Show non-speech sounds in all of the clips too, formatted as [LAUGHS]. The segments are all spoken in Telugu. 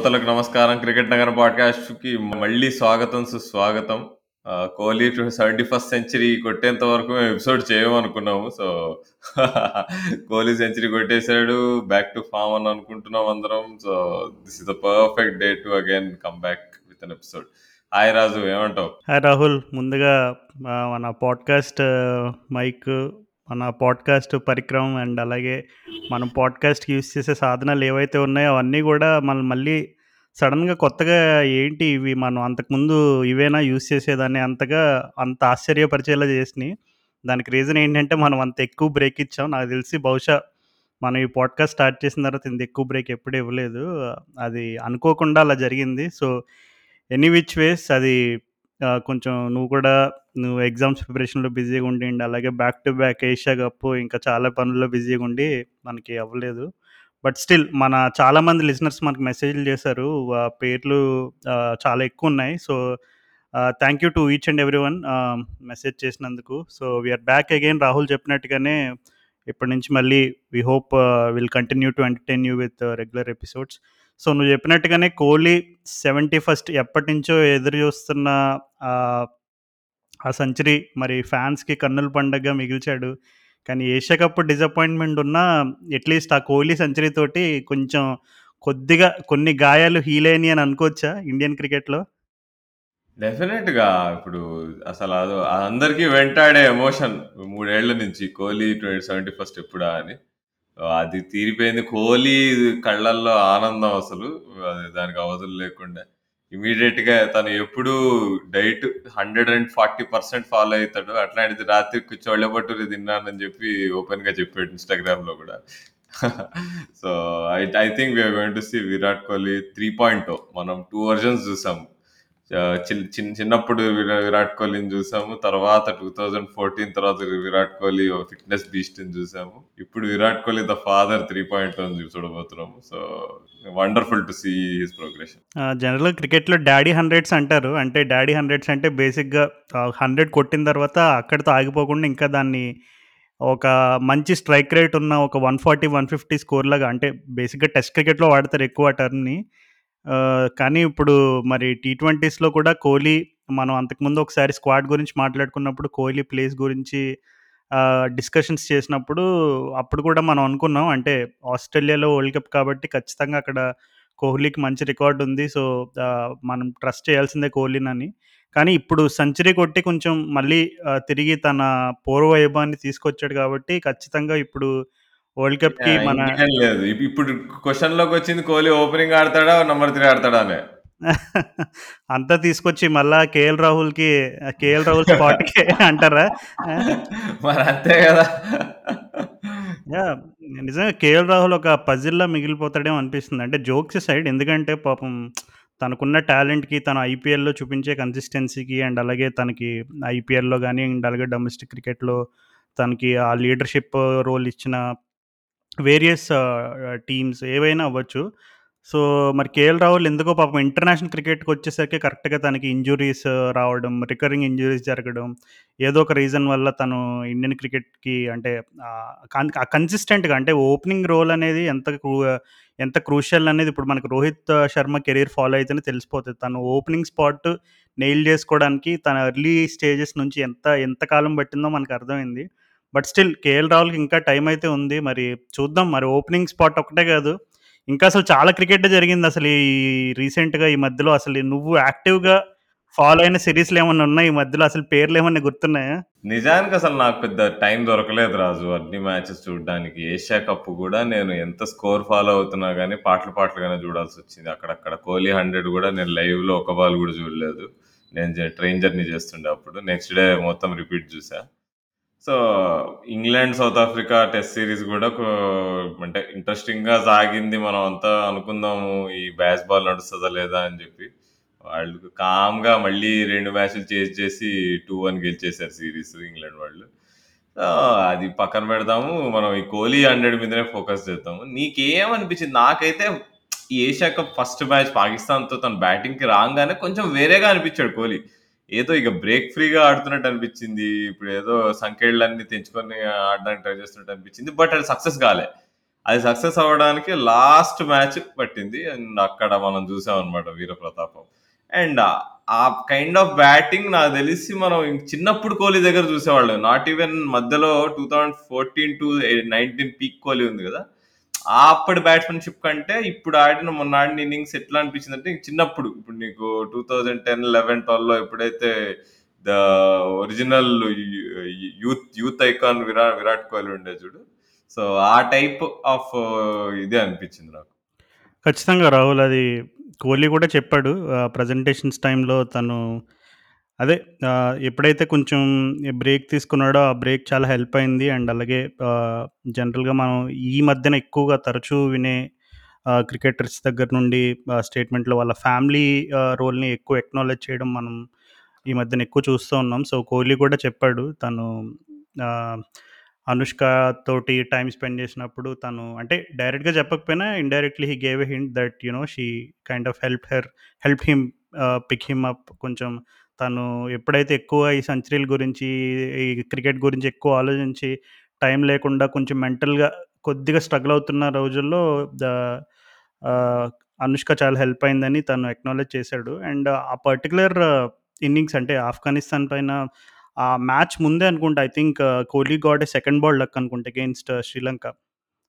శ్రోతలకు నమస్కారం. క్రికెట్ నగరం పాడ్కాస్ట్కి మళ్ళీ స్వాగతం సుస్వాగతం. ఆ, కోహ్లీ సెవెంటీ ఫస్ట్ సెంచరీ కొట్టేంత వరకు మేము ఎపిసోడ్ చేయమనుకున్నాము. సో [LAUGHS] కోహ్లీ సెంచరీ కొట్టేశాడు. బ్యాక్ టు ఫామ్ అని అనుకుంటున్నాం అందరం. So this is the perfect day to again come back with an episode hi Raju ఏమంటావు? హాయ్ రాహుల్ ముందుగా మన పాడ్కాస్ట్ మైక్ మన పాడ్కాస్ట్ పరిక్రమం అండ్ అలాగే మనం పాడ్కాస్ట్కి యూస్ చేసే సాధనాలు ఏవైతే ఉన్నాయో అవన్నీ కూడా మనం మళ్ళీ సడన్గా కొత్తగా ఏంటి ఇవి మనం అంతకుముందు ఇవేనా యూస్ చేసేదాన్ని అంతగా అంత ఆశ్చర్యపరిచేలా చేసినాయి. దానికి రీజన్ ఏంటంటే మనం అంత ఎక్కువ బ్రేక్ ఇచ్చాం. నాకు తెలిసి బహుశా మనం ఈ పాడ్కాస్ట్ స్టార్ట్ చేసిన తర్వాత ఇంత ఎక్కువ బ్రేక్ ఎప్పుడు ఇవ్వలేదు. అది అనుకోకుండా అలా జరిగింది. సో ఎనీ విచ్ వేస్ అది కొంచెం నువ్వు కూడా నువ్వు ఎగ్జామ్స్ ప్రిపరేషన్లో బిజీగా ఉండి అలాగే back to back Asia cup ఇంకా చాలా పనుల్లో బిజీగా ఉండి మనకి అవ్వలేదు. బట్ స్టిల్ మన చాలామంది లిజనర్స్ మనకు మెసేజ్లు చేశారు ఆ పేర్లు చాలా ఎక్కువ ఉన్నాయి. So thank you to each and every one message చేసినందుకు. So we're back again Rahul చెప్పినట్టుగానే ఇప్పటి నుంచి మళ్ళీ we hope will continue to entertain you with regular episodes so నువ్వు చెప్పినట్టుగానే కోహ్లీ సెవెంటీ ఫస్ట్ ఎప్పటి నుంచో ఎదురు చూస్తున్న ఆ, సెంచరీ మరి ఫ్యాన్స్కి కన్నుల పండగగా మిగిల్చాడు. కానీ ఏషియా కప్ డిసప్పాయింట్మెంట్ ఉన్నా అట్లీస్ట్ ఆ కోహ్లీ సెంచరీ తోటి కొంచెం కొద్దిగా కొన్ని గాయాలు హీల్ అయినాయి అని అనుకోవచ్చా ఇండియన్ క్రికెట్లో? డెఫినెట్గా. ఇప్పుడు అసలు అది అందరికీ వెంటాడే ఎమోషన్ మూడేళ్ళ నుంచి కోహ్లీ సెవెంటీ ఫస్ట్ ఎప్పుడా అని. అది తీరిపోయింది. కోహ్లీ కళ్ళల్లో ఆనందం అసలు. అది దానికి అవధులు లేకుండా. ఇమీడియట్గా తను ఎప్పుడు diet hundred and forty percent follow అవుతాడు. అట్లాంటిది రాత్రి చోళ్ళబట్టురు తిన్నానని చెప్పి ఓపెన్గా చెప్పాడు ఇన్స్టాగ్రామ్లో కూడా. [LAUGHS] So I I think we're going to see Virat Kohli three point మనం టూ వర్జన్స్ చూసాము ఆ, చిన్- చిన్నప్పుడు విరాట్ కోహ్లీని చూసాము. తర్వాత టూ థౌజండ్ ఫోర్టీన్ తర్వాత విరాట్ కోహ్లీ ఫిట్నెస్ బీస్ట్ని చూసాము. ఇప్పుడు Virat Kohli the father three point one చూడబోతున్నాము. So wonderful to see his progression జనరల్గా క్రికెట్లో డాడీ హండ్రెడ్స్ అంటారు. అంటే డాడీ హండ్రెడ్స్ అంటే బేసిక్గా హండ్రెడ్ కొట్టిన తర్వాత అక్కడితో ఆగిపోకుండా ఇంకా దాన్ని ఒక మంచి స్ట్రైక్ రేట్ ఉన్న ఒక one forty one fifty score లాగా అంటే బేసిక్గా టెస్ట్ క్రికెట్లో వాడతారు ఎక్కువ టర్న్ని. కానీ ఇప్పుడు మరి టీ ట్వంటీస్లో కూడా కోహ్లీ మనం అంతకుముందు ఒకసారి స్క్వాడ్ గురించి మాట్లాడుకున్నప్పుడు కోహ్లీ ప్లేస్ గురించి డిస్కషన్స్ చేసినప్పుడు అప్పుడు కూడా మనం అనుకున్నాం. అంటే ఆస్ట్రేలియాలో వరల్డ్ కప్ కాబట్టి ఖచ్చితంగా అక్కడ కోహ్లీకి మంచి రికార్డ్ ఉంది. సో మనం ట్రస్ట్ చేయాల్సిందే కోహ్లీనని. కానీ ఇప్పుడు సెంచరీ కొట్టి కొంచెం మళ్ళీ తిరిగి తన పూర్వ వైభవాన్ని తీసుకొచ్చాడు కాబట్టి ఖచ్చితంగా ఇప్పుడు వరల్డ్ కప్కి మన ఇంకేం లేదు. ఇప్- ఇప్పుడు క్వశ్చన్లోకి వచ్చింది కోహ్లీ ఓపెనింగ్ ఆడతాడా నంబర్ త్రీ ఆడతాడా అనే. [LAUGHS] అంతా తీసుకొచ్చి మళ్ళా కేఎల్ రాహుల్కి కేఎల్ రాహుల్ స్పాట్కి అంటారా? [LAUGHS] మరి అంతే కదా. [LAUGHS] నిజంగా కేఎల్ రాహుల్ ఒక పజిల్లా మిగిలిపోతాడేమో అనిపిస్తుంది. అంటే జోక్స్ సైడ్ ఎందుకంటే పాపం తనకున్న టాలెంట్కి తన ఐపీఎల్లో చూపించే కన్సిస్టెన్సీకి అండ్ అలాగే తనకి ఐపీఎల్లో కానీ అండ్ అలాగే డొమెస్టిక్ క్రికెట్లో తనకి ఆ లీడర్షిప్ రోల్ ఇచ్చిన వేరియస్ టీమ్స్ ఏవైనా అవ్వచ్చు. సో మరి కేఎల్ రాహుల్ ఎందుకో పాపం ఇంటర్నేషనల్ క్రికెట్కి వచ్చేసరికి కరెక్ట్గా తనకి ఇంజురీస్ రావడం రికరింగ్ ఇంజురీస్ జరగడం ఏదో ఒక రీజన్ వల్ల తను ఇండియన్ క్రికెట్కి అంటే కన్సిస్టెంట్గా అంటే ఓపెనింగ్ రోల్ అనేది ఎంత క్రూ ఎంత క్రూషియల్ అనేది ఇప్పుడు మనకు రోహిత్ శర్మ కెరీర్ ఫాలో అయితేనే తెలిసిపోతుంది. తను ఓపెనింగ్ స్పాట్ నెయిల్ చేసుకోవడానికి తన ఎర్లీ స్టేజెస్ నుంచి ఎంత ఎంత కాలం పట్టిందో మనకు అర్థమైంది. బట్ స్టిల్ కేఎల్ రాహుల్కి ఇంకా టైం అయితే ఉంది. మరి చూద్దాం. మరి ఓపెనింగ్ స్పాట్ ఒకటే కాదు. ఇంకా అసలు చాలా క్రికెట్ జరిగింది అసలు ఈ రీసెంట్గా ఈ మధ్యలో. అసలు నువ్వు యాక్టివ్గా ఫాలో అయిన సిరీస్లు ఏమన్నా ఉన్నాయి? ఈ మధ్యలో అసలు పేర్లు ఏమన్నా గుర్తున్నాయా? నిజానికి అసలు నాకు పెద్ద టైం దొరకలేదు రాజు. అన్ని మ్యాచెస్ చూడడానికి. ఏషియా కప్ కూడా నేను ఎంత స్కోర్ ఫాలో అవుతున్నా కానీ పాటలు పాటలుగానే చూడాల్సి వచ్చింది. అక్కడక్కడ కోహ్లీ హండ్రెడ్ కూడా నేను లైవ్లో ఒక బాల్ కూడా చూడలేదు. నేను ట్రైన్ జర్నీ చేస్తుండే అప్పుడు. నెక్స్ట్ డే మొత్తం రిపీట్ చూసా. So England South Africa test series కూడా కో- అంటే ఇంట్రెస్టింగ్గా సాగింది మనం అంతా అనుకుందాము ఈ బ్యాస్ బాల్ నడుస్తుందా లేదా అని చెప్పి. వాళ్ళు కామ్గా మళ్ళీ రెండు మ్యాచ్లు చేసి చేసి టూ వన్ గెలిచేశారు సిరీస్ ఇంగ్లాండ్ వాళ్ళు. సో అది పక్కన పెడదాము మనం ఈ కోహ్లీ హండ్రెడ్ మీదనే ఫోకస్ చేద్దాము. నీకేమనిపించింది? నాకైతే ఈ ఏషియా కప్ ఫస్ట్ మ్యాచ్ పాకిస్తాన్తో తన బ్యాటింగ్కి రాగానే కొంచెం వేరేగా అనిపించాడు కోహ్లీ. ఏదో ఇక బ్రేక్ ఫ్రీగా ఆడుతున్నట్టు అనిపించింది. ఇప్పుడు ఏదో సంఖ్యలన్నీ తెంచుకొని ఆడడానికి ట్రై చేస్తున్నట్టు అనిపించింది. బట్ అది సక్సెస్ కాలే. అది సక్సెస్ అవ్వడానికి లాస్ట్ మ్యాచ్ పట్టింది. అండ్ అక్కడ మనం చూసాం అనమాట వీరప్రతాపం. అండ్ ఆ కైండ్ ఆఫ్ బ్యాటింగ్ నాకు తెలిసి మనం చిన్నప్పుడు కోహ్లీ దగ్గర చూసేవాళ్ళం. నాట్ ఈవెన్ మధ్యలో two thousand fourteen to nineteen peak Kohli ఉంది కదా. అప్పటి బ్యాట్స్మెన్షిప్ కంటే ఇప్పుడు ఆడిన మొన్న ఆడిన ఇన్నింగ్స్ ఎట్లా అనిపించింది అంటే చిన్నప్పుడు ఇప్పుడు నీకు టూ థౌజండ్ టెన్ లెవెన్ ట్వెల్వ్లో ఎప్పుడైతే the original youth youth icon Virat Virat Kohli ఉండే చూడు సో ఆ టైప్ ఆఫ్ uh, ఇదే అనిపించింది నాకు. ఖచ్చితంగా రాహుల్ అది కోహ్లీ కూడా చెప్పాడు ప్రజెంటేషన్స్ టైంలో తను అదే ఎప్పుడైతే కొంచెం బ్రేక్ తీసుకున్నాడో ఆ బ్రేక్ చాలా హెల్ప్ అయింది. అండ్ అలాగే జనరల్గా మనం ఈ మధ్యన ఎక్కువగా తరచూ వినే క్రికెటర్స్ దగ్గర నుండి స్టేట్మెంట్లో వాళ్ళ ఫ్యామిలీ రోల్ని ఎక్కువ ఎక్నాలెడ్జ్ చేయడం మనం ఈ మధ్యన ఎక్కువ చూస్తూ ఉన్నాం. సో కోహ్లీ కూడా చెప్పాడు తను ఆ, అనుష్క తోటి టైం స్పెండ్ చేసినప్పుడు తను అంటే డైరెక్ట్గా చెప్పకపోయినా indirectly he gave a hint that you know she kind of help her help him pick him up కొంచెం తను ఎప్పుడైతే ఎక్కువ ఈ సెంచరీల గురించి ఈ క్రికెట్ గురించి ఎక్కువ ఆలోచించి టైం లేకుండా కొంచెం మెంటల్గా కొద్దిగా స్ట్రగుల్ అవుతున్న రోజుల్లో ద అనుష్క చాలా హెల్ప్ అయిందని తను ఎక్నాలెడ్జ్ చేశాడు. అండ్ ఆ పర్టికులర్ ఇన్నింగ్స్ అంటే ఆఫ్ఘనిస్తాన్ పైన ఆ మ్యాచ్ ముందే అనుకుంటా I think Kohli got second ball luck అనుకుంటా అగేన్స్ట్ శ్రీలంక.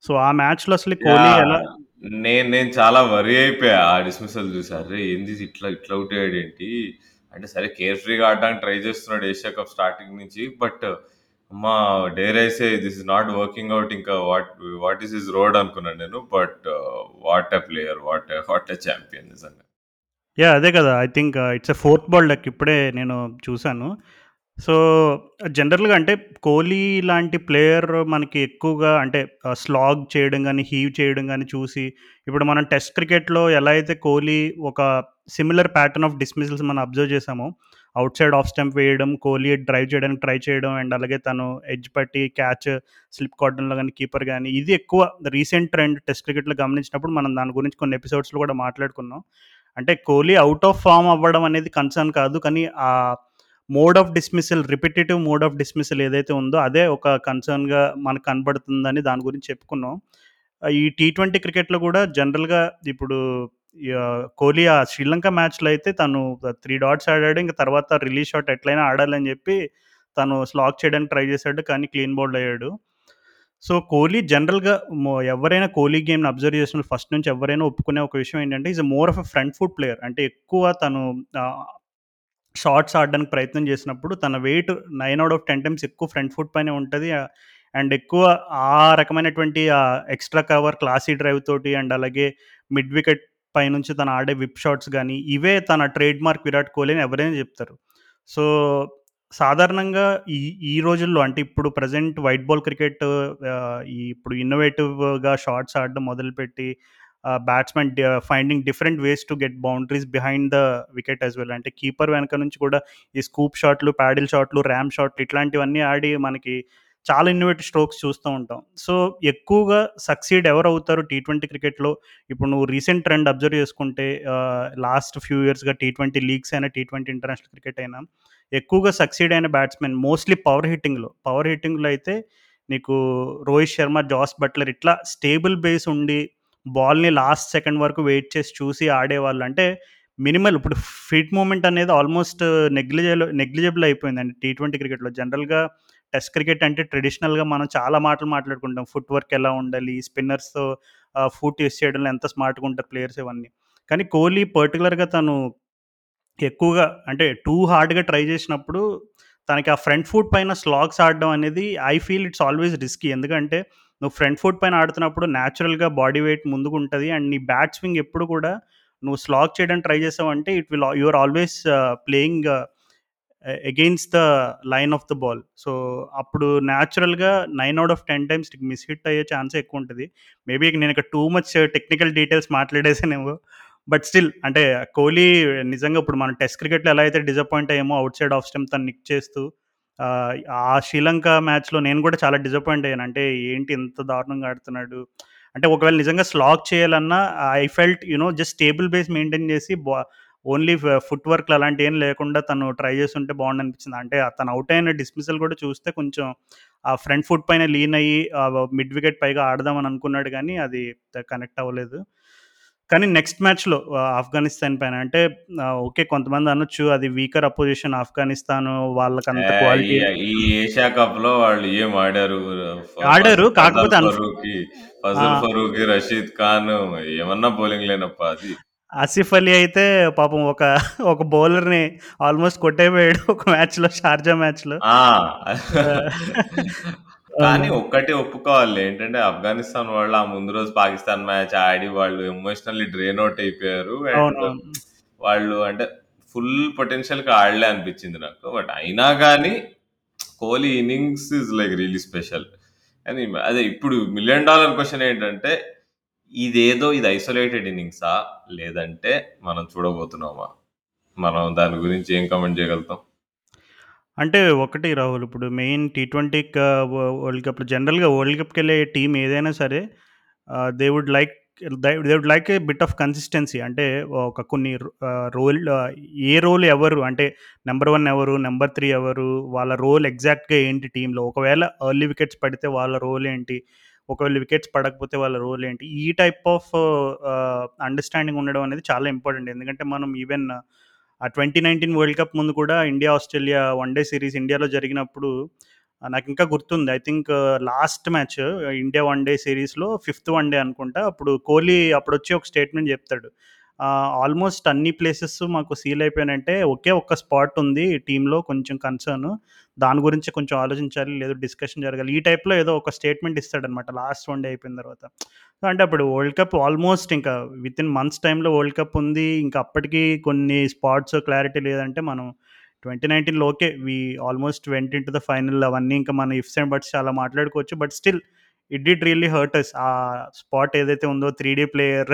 సో ఆ మ్యాచ్లో అసలు కోహ్లీ ఎలా నేను నేను చాలా వరి అయిపోయా ఆ డిస్మిసల్ చూసి. అరే ఏంది ఇట్లా ఇట్లా ఏంటి అంటే సరే కేర్ ఫ్రీగా ఆడడానికి ట్రై చేస్తున్నాడు ఏషియా కప్ స్టార్టింగ్ నుంచి బట్ అమ్మా there ఐసే this is not working out ఇంకా what what is is road అనుకున్నాను నేను but what a player what what a champion నిజంగా. యా అదే కదా I think it's a fourth ball leg ఇప్పుడే నేను చూశాను. సో జనరల్గా అంటే కోహ్లీ లాంటి ప్లేయర్ మనకి ఎక్కువగా అంటే uh, స్లాగ్ చేయడం కానీ హీవ్ చేయడం కానీ చూసి ఇప్పుడు మనం టెస్ట్ క్రికెట్లో ఎలా అయితే కోహ్లీ ఒక సిమిలర్ ప్యాటర్న్ ఆఫ్ డిస్మిసల్స్ మనం అబ్జర్వ్ చేసాము అవుట్ సైడ్ ఆఫ్ స్టంప్ వేయడం కోహ్లీ డ్రైవ్ చేయడానికి ట్రై చేయడం అండ్ అలాగే తను ఎడ్జ్ పట్టి క్యాచ్ స్లిప్ కొట్టడంలో కానీ కీపర్ కానీ ఇది ఎక్కువ రీసెంట్ ట్రెండ్ టెస్ట్ క్రికెట్లో గమనించినప్పుడు మనం దాని గురించి కొన్ని ఎపిసోడ్స్లో కూడా మాట్లాడుకున్నాం. అంటే కోహ్లీ అవుట్ ఆఫ్ ఫామ్ అవ్వడం అనేది కన్సర్న్ కాదు కానీ ఆ mode of dismissal repetitive mode of dismissal ఏదైతే ఉందో అదే ఒక కన్సర్న్గా మనకు కనబడుతుందని దాని గురించి చెప్పుకున్నాం. ఈ టీ ట్వంటీ క్రికెట్లో కూడా జనరల్గా ఇప్పుడు కోహ్లీ ఆ శ్రీలంక మ్యాచ్లో అయితే తను త్రీ డాట్స్ ఆడాడు. ఇంకా తర్వాత రిలీజ్ షాట్ ఎట్లయినా ఆడాలని చెప్పి తను స్లాక్ చేయడానికి ట్రై చేశాడు. కానీ క్లీన్ బౌల్డ్ అయ్యాడు. సో కోహ్లీ జనరల్గా ఎవరైనా కోహ్లీ గేమ్ని అబ్జర్వ్ చేసిన ఫస్ట్ నుంచి ఎవరైనా ఒప్పుకునే ఒక విషయం ఏంటంటే is more of a front foot player. అంటే ఎక్కువ తను షార్ట్స్ ఆడడానికి ప్రయత్నం చేసినప్పుడు తన weight nine out of ten times ఎక్కువ ఫ్రంట్ ఫుట్ పైనే ఉంటుంది. అండ్ ఎక్కువ ఆ రకమైనటువంటి ఎక్స్ట్రా కవర్ క్లాసీ డ్రైవ్ తోటి అండ్ అలాగే మిడ్ వికెట్ పైనుంచి తను ఆడే విప్ షాట్స్ కానీ ఇవే తన ట్రేడ్ మార్క్ విరాట్ కోహ్లీ అని ఎవరైనా చెప్తారు. సో సాధారణంగా ఈ ఈ రోజుల్లో అంటే ఇప్పుడు ప్రజెంట్ వైట్ బాల్ క్రికెట్ ఈ ఇప్పుడు ఇన్నోవేటివ్గా షార్ట్స్ ఆడడం మొదలుపెట్టి batsmen finding different ways to get boundaries behind the wicket as well. అంటే కీపర్ వెనక నుంచి కూడా ఈ స్కూప్ షాట్లు ప్యాడిల్ షాట్లు ర్యామ్ షాట్లు ఇట్లాంటివన్నీ ఆడి మనకి చాలా ఇన్నోవేటివ్ స్ట్రోక్స్ చూస్తూ ఉంటాం. సో ఎక్కువగా సక్సీడ్ ఎవరు అవుతారు టీ ట్వంటీ క్రికెట్లో ఇప్పుడు నువ్వు రీసెంట్ ట్రెండ్ అబ్జర్వ్ చేసుకుంటే లాస్ట్ ఫ్యూ ఇయర్స్గా టీ ట్వంటీ లీగ్స్ అయినా టీ ట్వంటీ ఇంటర్నేషనల్ క్రికెట్ అయినా ఎక్కువగా సక్సీడ్ అయిన బ్యాట్స్మెన్ మోస్ట్లీ పవర్ హిట్టింగ్లో పవర్ హిట్టింగ్లో అయితే నీకు రోహిత్ శర్మ జాస్ బట్లర్ ఇట్లా స్టేబుల్ బేస్ ఉండి బాల్ని లాస్ట్ సెకండ్ వరకు వెయిట్ చేసి చూసి ఆడేవాళ్ళు. అంటే మినిమల్ ఇప్పుడు ఫిట్ మూమెంట్ అనేది ఆల్మోస్ట్ నెగ్లిజబుల్ నెగ్లిజబుల్ అయిపోయిందండి టీ ట్వంటీ క్రికెట్లో జనరల్గా టెస్ట్ క్రికెట్ అంటే ట్రెడిషనల్గా మనం చాలా మాటలు మాట్లాడుకుంటాం. ఫుట్ వర్క్ ఎలా ఉండాలి? స్పిన్నర్స్తో ఫుట్ యూస్ చేయడంలో ఎంత స్మార్ట్గా ఉంటారు ప్లేయర్స్ ఇవన్నీ. కానీ కోహ్లీ పర్టికులర్గా తను ఎక్కువగా అంటే టూ హార్డ్గా ట్రై చేసినప్పుడు తనకి ఆ ఫ్రంట్ ఫుట్ పైన స్లాగ్స్ ఆడడం అనేది I feel it's always risky. ఎందుకంటే నువ్వు ఫ్రంట్ ఫుట్ పైన ఆడుతున్నప్పుడు న్యాచురల్గా బాడీ వెయిట్ ముందుకు ఉంటుంది. అండ్ నీ బ్యాట్ స్వింగ్ ఎప్పుడు కూడా నువ్వు స్లాగ్ చేయడానికి ట్రై చేసావంటే it will you're always playing against the line of the ball so అప్పుడు న్యాచురల్గా nine out of ten times miss hit అయ్యే ఛాన్స్ ఎక్కువ ఉంటుంది. మేబీ నేను ఇక్కడ టూ మచ్ టెక్నికల్ డీటెయిల్స్ మాట్లాడేసానేమో. బట్ స్టిల్ అంటే కోహ్లీ నిజంగా ఇప్పుడు మనం టెస్ట్ క్రికెట్లో ఎలా అయితే డిసప్పాయింట్ అయ్యామో అవుట్ సైడ్ ఆఫ్ స్టెమ్ తను నిక్ చేస్తూ ఆ, శ్రీలంక మ్యాచ్లో నేను కూడా చాలా డిసప్పాయింట్ అయ్యాను. అంటే ఏంటి ఇంత దారుణంగా ఆడుతున్నాడు? అంటే ఒకవేళ నిజంగా స్లాగ్ చేయాలన్నా I felt you know just stable base maintain చేసి బా ఓన్లీ ఫుట్ వర్క్లు అలాంటి ఏం లేకుండా తను ట్రై చేస్తుంటే బాగుండు అనిపించింది అంటే తను అవుట్ అయిన డిస్మిసల్ కూడా చూస్తే కొంచెం ఆ ఫ్రంట్ ఫుట్ పైన లీన్ అయ్యి మిడ్ వికెట్ పైగా ఆడదామని అనుకున్నాడు కానీ అది కనెక్ట్ అవ్వలేదు. కానీ నెక్స్ట్ మ్యాచ్లో ఆఫ్ఘనిస్తాన్ పైన అంటే ఓకే కొంతమంది అనొచ్చు అది వీకర్ అపోజిషన్ ఆఫ్ఘనిస్తాన్ వాళ్ళకంత క్వాలిటీ ఈ- ఏషియా కప్లో వాళ్ళు ఏం ఆడారు? ఆడారు, కాకపోతే. ఫరూకి రషీద్ ఖాన్ ఏమన్నా బౌలింగ్ లేనప్ప అది. ఆసిఫ్ అలీ అయితే పాపం ఒక ఒక బౌలర్ని ఆల్మోస్ట్ కొట్టేపోయాడు ఒక మ్యాచ్లో షార్జా మ్యాచ్లో ఆ. [LAUGHS] కానీ ఒక్కటి ఒప్పుకోవాలి. ఏంటంటే ఆఫ్ఘనిస్తాన్ వాళ్ళు ఆ ముందు రోజు పాకిస్తాన్ మ్యాచ్ ఆడి వాళ్ళు ఎమోషనల్లీ డ్రైన్ అవుట్ అయిపోయారు. వాళ్ళు అంటే ఫుల్ పొటెన్షియల్గా ఆడలే అనిపించింది నాకు. బట్ అయినా కానీ Kohli innings is like really special కానీ అదే ఇప్పుడు మిలియన్ డాలర్ క్వశ్చన్ ఏంటంటే ఇదేదో ఇది ఐసోలేటెడ్ ఇన్నింగ్సా? లేదంటే మనం చూడబోతున్నామా? మనం దాని గురించి ఏం కమెంట్ చేయగలుగుతాం? అంటే ఒకటి రాహుల్ ఇప్పుడు మెయిన్ టీ ట్వంటీ వరల్డ్ కప్లో జనరల్గా వరల్డ్ కప్కి వెళ్ళే టీం ఏదైనా సరే they would like they would like a bit of consistency అంటే ఒక కొన్ని రోల్ ఏ రోల్ ఎవరు అంటే నెంబర్ వన్ ఎవరు నెంబర్ త్రీ ఎవరు వాళ్ళ రోల్ ఎగ్జాక్ట్గా ఏంటి టీంలో ఒకవేళ ఎర్లీ వికెట్స్ పడితే వాళ్ళ రోల్ ఏంటి? ఒకవేళ వికెట్స్ పడకపోతే వాళ్ళ రోల్ ఏంటి? ఈ టైప్ ఆఫ్ అండర్స్టాండింగ్ ఉండడం అనేది చాలా ఇంపార్టెంట్ ఎందుకంటే మనం ఈవెన్ uh, ఆ ట్వంటీ నైన్టీన్ వరల్డ్ కప్ ముందు కూడా India Australia one day series ఇండియాలో జరిగినప్పుడు నాకు ఇంకా గుర్తుంది. I think last match India one day సిరీస్లో ఫిఫ్త్ వన్ డే అనుకుంటా. అప్పుడు కోహ్లీ అప్పుడు వచ్చి ఒక స్టేట్మెంట్ చెప్తాడు. ఆల్మోస్ట్ అన్ని ప్లేసెస్ మాకు సీల్ అయిపోయినంటే ఒకే ఒక్క స్పాట్ ఉంది టీంలో కొంచెం కన్సర్న్ దాని గురించి కొంచెం ఆలోచించాలి లేదు డిస్కషన్ జరగాలి. ఈ టైప్లో ఏదో ఒక స్టేట్మెంట్ ఇస్తాడనమాట లాస్ట్ వన్ డే అయిపోయిన తర్వాత. అంటే అప్పుడు వరల్డ్ కప్ ఆల్మోస్ట్ ఇంకా విత్ ఇన్ మంత్స్ టైంలో వరల్డ్ కప్ ఉంది. ఇంకా అప్పటికి కొన్ని స్పాట్స్ క్లారిటీ లేదంటే మనం ట్వంటీ నైన్టీన్లో okay we almost went into the final అవన్నీ ఇంకా మన ఇఫ్స్ అండ్ బట్స్ చాలా మాట్లాడుకోవచ్చు. But still it did really hurt us ఆ స్పాట్ ఏదైతే ఉందో త్రీ డీ ప్లేయర్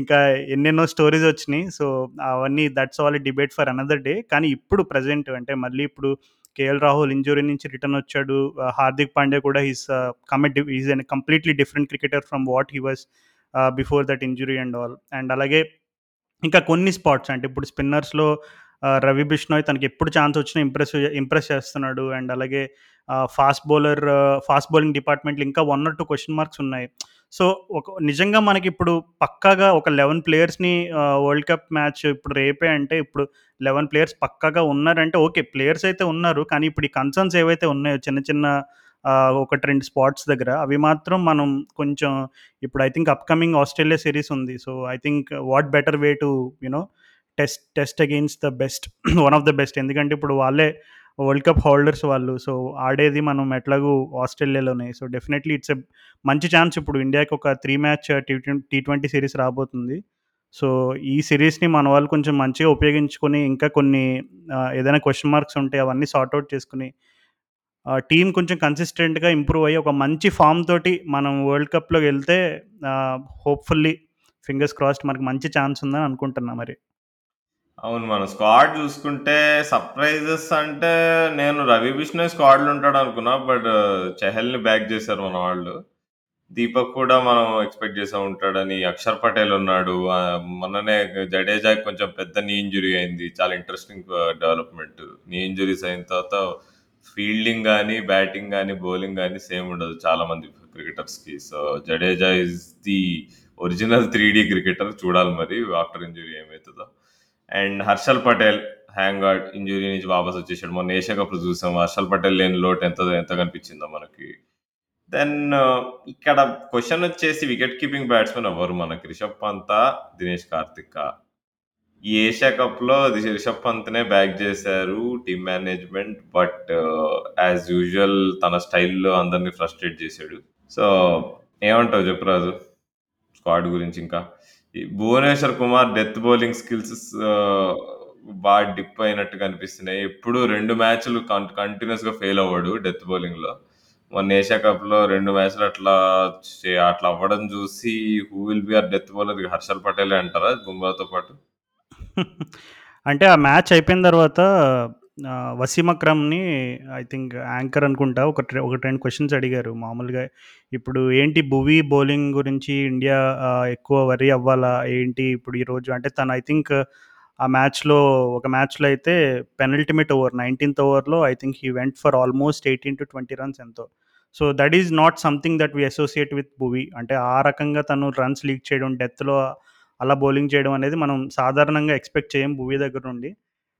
ఇంకా ఎన్నెన్నో స్టోరీస్ వచ్చినాయి. సో అవన్నీ that's all debate for another day కానీ ఇప్పుడు ప్రజెంట్ అంటే మళ్ళీ ఇప్పుడు కేఎల్ రాహుల్ ఇంజురీ నుంచి రిటర్న్ వచ్చాడు. హార్దిక్ పాండే కూడా he's commit is an completely different cricketer from what he was before that injury and all and అలాగే ఇంకా కొన్ని స్పాట్స్ అంటే ఇప్పుడు స్పిన్నర్స్లో రవి బిష్ణోయ్ తనకి ఎప్పుడు ఛాన్స్ వచ్చినా ఇంప్రెస్ ఇంప్రెస్ చేస్తున్నాడు. అండ్ అలాగే ఫాస్ట్ బౌలర్ ఫాస్ట్ బౌలింగ్ డిపార్ట్మెంట్లు ఇంకా one or two question marks ఉన్నాయి. సో ఒక నిజంగా మనకి ఇప్పుడు పక్కాగా ఒక లెవెన్ ప్లేయర్స్ని వరల్డ్ కప్ మ్యాచ్ ఇప్పుడు రేపే అంటే ఇప్పుడు లెవెన్ ప్లేయర్స్ పక్కాగా ఉన్నారంటే ఓకే ప్లేయర్స్ అయితే ఉన్నారు కానీ ఇప్పుడు ఈ కన్సర్న్స్ ఏవైతే ఉన్నాయో చిన్న చిన్న ఒకటి రెండు స్పాట్స్ దగ్గర అవి మాత్రం మనం కొంచెం ఇప్పుడు I think upcoming Australia series ఉంది. So I think what better way to you know test test against the best one of the best ఎందుకంటే ఇప్పుడు వాళ్ళే వరల్డ్ కప్ హోల్డర్స్ వాళ్ళు. సో ఆడేది మనం ఎట్లాగూ ఆస్ట్రేలియాలోనే. సో డెఫినెట్లీ ఇట్స్ ఎ మంచి ఛాన్స్ ఇప్పుడు ఇండియాకి ఒక three match T T twenty series రాబోతుంది. సో ఈ సిరీస్ని మన వాళ్ళు కొంచెం మంచిగా ఉపయోగించుకొని ఇంకా కొన్ని ఏదైనా క్వశ్చన్ మార్క్స్ ఉంటే అవన్నీ సార్ట్అవుట్ చేసుకుని టీం కొంచెం కన్సిస్టెంట్గా ఇంప్రూవ్ అయ్యి ఒక మంచి ఫామ్ తోటి మనం వరల్డ్ కప్లోకి వెళ్తే హోప్ఫుల్లీ ఫింగర్స్ క్రాస్డ్ మనకి మంచి ఛాన్స్ ఉందని అనుకుంటున్నా మరి. అవును మన స్క్వాడ్ చూసుకుంటే సర్ప్రైజెస్ అంటే నేను రవి బిష్ణోయ్ స్క్వాడ్లో ఉంటాడు అనుకున్నా బట్ uh, చెహల్ని బ్యాక్ చేశారు మన వాళ్ళు. దీపక్ కూడా మనం ఎక్స్పెక్ట్ చేసా ఉంటాడని అక్షర్ పటేల్ ఉన్నాడు. ఆ, మొన్ననే జడేజా కొంచెం పెద్ద నీ ఇంజురీ అయింది. చాలా ఇంట్రెస్టింగ్ డెవలప్మెంట్ నీ ఇంజురీస్ అయిన తర్వాత ఫీల్డింగ్ కానీ బ్యాటింగ్ కానీ బౌలింగ్ కానీ సేమ్ ఉండదు చాలా మంది క్రికెటర్స్కి. So Jadeja is the original three D cricketer చూడాలి మరి ఆఫ్టర్ ఇంజురీ ఏమవుతుందో. అండ్ హర్షల్ పటేల్ హ్యాంగ్ ఇంజురీ నుంచి వాపస్ వచ్చేసాడు. మొన్న ఏషియా కప్ చూసాం. హర్షల్ పటేల్ లేని లోటు ఎంత ఎంత కనిపించిందో మనకి. దెన్ uh, ఇక్కడ క్వశ్చన్ వచ్చేసి వికెట్ కీపింగ్ బ్యాట్స్మెన్ ఎవరు మనకి? రిషబ్ పంత దినేష్ కార్తిక్. ఈ ఏషియా కప్లో రిషబ్ పంత్నే బ్యాక్ చేశారు team management but as usual తన స్టైల్లో అందరినీ ఫ్రస్ట్రేట్ చేశాడు. సో ఏమంటావు చెప్పరాజు స్క్వాడ్ గురించి ఇంకా? ఈ Bhuvneshwar Kumar death bowling skills బాగా డిప్ అయినట్టు కనిపిస్తున్నాయి. ఎప్పుడు రెండు మ్యాచ్లు కంటిన్యూస్గా ఫెయిల్ అవ్వడు డెత్ బౌలింగ్లో మొన్న ఏషియా కప్లో రెండు మ్యాచ్లు అట్లా చే- అట్లా అవ్వడం చూసి who will be our death bowler Harshal పటేలే అంటారా బుమ్రాతో పాటు? [LAUGHS] అంటే ఆ మ్యాచ్ అయిపోయిన తర్వాత వసీం అక్రమ్ని ఐ థింక్ యాంకర్ అనుకుంటా. ఒక ట్రె- ఒక రెండు క్వశ్చన్స్ అడిగారు. మామూలుగా ఇప్పుడు ఏంటి భువి బౌలింగ్ గురించి ఇండియా ఎక్కువ వరి అవ్వాలా? ఏంటి ఇప్పుడు ఈరోజు అంటే తను ఐ థింక్ ఆ మ్యాచ్లో ఒక మ్యాచ్లో అయితే పెనల్టిమేట్ ఓవర్ నైన్టీన్త్ ఓవర్లో I think he went for almost eighteen to twenty runs ఎంతో. So that is not something that we associate with Bhuvi. అంటే ఆ రకంగా తను రన్స్ లీక్ చేయడం డెత్లో అలా బౌలింగ్ చేయడం అనేది మనం సాధారణంగా ఎక్స్పెక్ట్ చేయం భువి దగ్గర నుండి.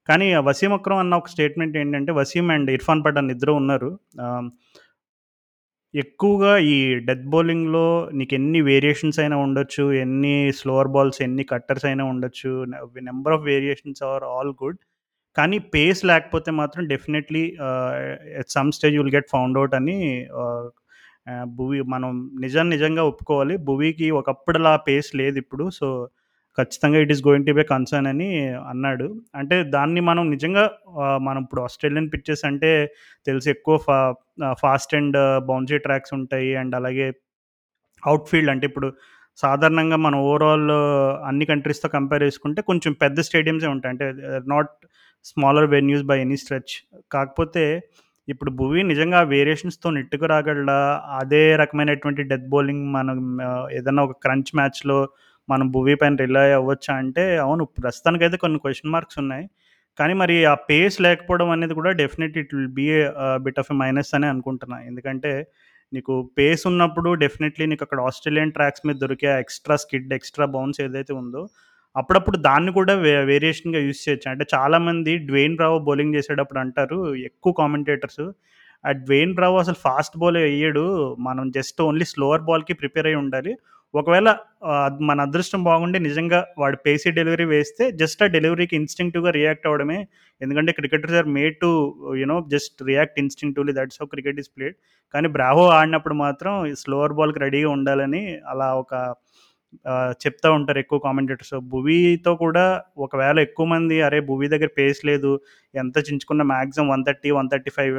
కానీ వసీం అక్రమ్ అన్న ఒక స్టేట్మెంట్ ఏంటంటే వసీం అండ్ ఇర్ఫాన్ పఠాన్ ఇద్దరు ఉన్నారు. ఎక్కువగా ఈ డెత్ బౌలింగ్లో నీకు ఎన్ని వేరియేషన్స్ అయినా ఉండొచ్చు ఎన్ని స్లోవర్ బాల్స్ ఎన్ని కట్టర్స్ అయినా ఉండొచ్చు number of variations are all good కానీ పేస్ లేకపోతే మాత్రం definitely at some stage will get found out అని భువి మనం నిజం నిజంగా ఒప్పుకోవాలి. భువికి ఒకప్పుడులా పేస్ లేదు ఇప్పుడు. సో ఖచ్చితంగా it is going to be concern అని అన్నాడు. అంటే దాన్ని మనం నిజంగా మనం ఇప్పుడు ఆస్ట్రేలియన్ పిచ్చెస్ అంటే తెలిసి ఎక్కువ ఫా ఫాస్ట్ అండ్ బౌన్సీ ట్రాక్స్ ఉంటాయి. అండ్ అలాగే అవుట్ఫీల్డ్ అంటే ఇప్పుడు సాధారణంగా మనం ఓవరాల్ అన్ని కంట్రీస్తో కంపేర్ చేసుకుంటే కొంచెం పెద్ద స్టేడియంసే ఉంటాయి. అంటే not smaller venues by any stretch కాకపోతే ఇప్పుడు భువి నిజంగా వేరియేషన్స్తో నెట్టుకు రాగలడా? అదే రకమైనటువంటి డెత్ బౌలింగ్ మనం ఏదైనా ఒక క్రంచ్ మ్యాచ్లో మనం భువి పైన రిలై అవ్వచ్చా అంటే అవును ప్రస్తుతానికైతే కొన్ని క్వశ్చన్ మార్క్స్ ఉన్నాయి. కానీ మరి ఆ పేస్ లేకపోవడం అనేది కూడా definite it will be bit of a minus అని అనుకుంటున్నా. ఎందుకంటే నీకు పేస్ ఉన్నప్పుడు డెఫినెట్లీ నీకు అక్కడ ఆస్ట్రేలియన్ ట్రాక్స్ మీద దొరికే ఎక్స్ట్రా స్కిడ్ ఎక్స్ట్రా బౌన్స్ ఏదైతే ఉందో అప్పుడప్పుడు దాన్ని కూడా వే వేరియేషన్గా యూస్ చేయొచ్చు. అంటే చాలామంది డ్వేన్ రావు బౌలింగ్ చేసేటప్పుడు అంటారు ఎక్కువ కామెంటేటర్స్ ఆ డ్వేన్ రావు అసలు ఫాస్ట్ బాల్ వేయడు మనం జస్ట్ ఓన్లీ స్లోవర్ బాల్కి ప్రిపేర్ అయి ఉండాలి. ఒకవేళ మన అదృష్టం బాగుండి నిజంగా వాడు పేసీ డెలివరీ వేస్తే జస్ట్ ఆ డెలివరీకి ఇన్స్టింక్టివ్గా రియాక్ట్ అవ్వడమే. ఎందుకంటే cricketers are made to you know just react instinctively that's how cricket is played. కానీ బ్రావో ఆడినప్పుడు మాత్రం స్లోవర్ బాల్కి రెడీగా ఉండాలని అలా ఒక చెప్తూ చెప్తా ఉంటారు ఎక్కువ కామెంటేటర్స్. భువీతో కూడా ఒకవేళ ఎక్కువ మంది అరే భువీ దగ్గర పేస్ లేదు ఎంత చించుకున్న maximum one thirty one thirty five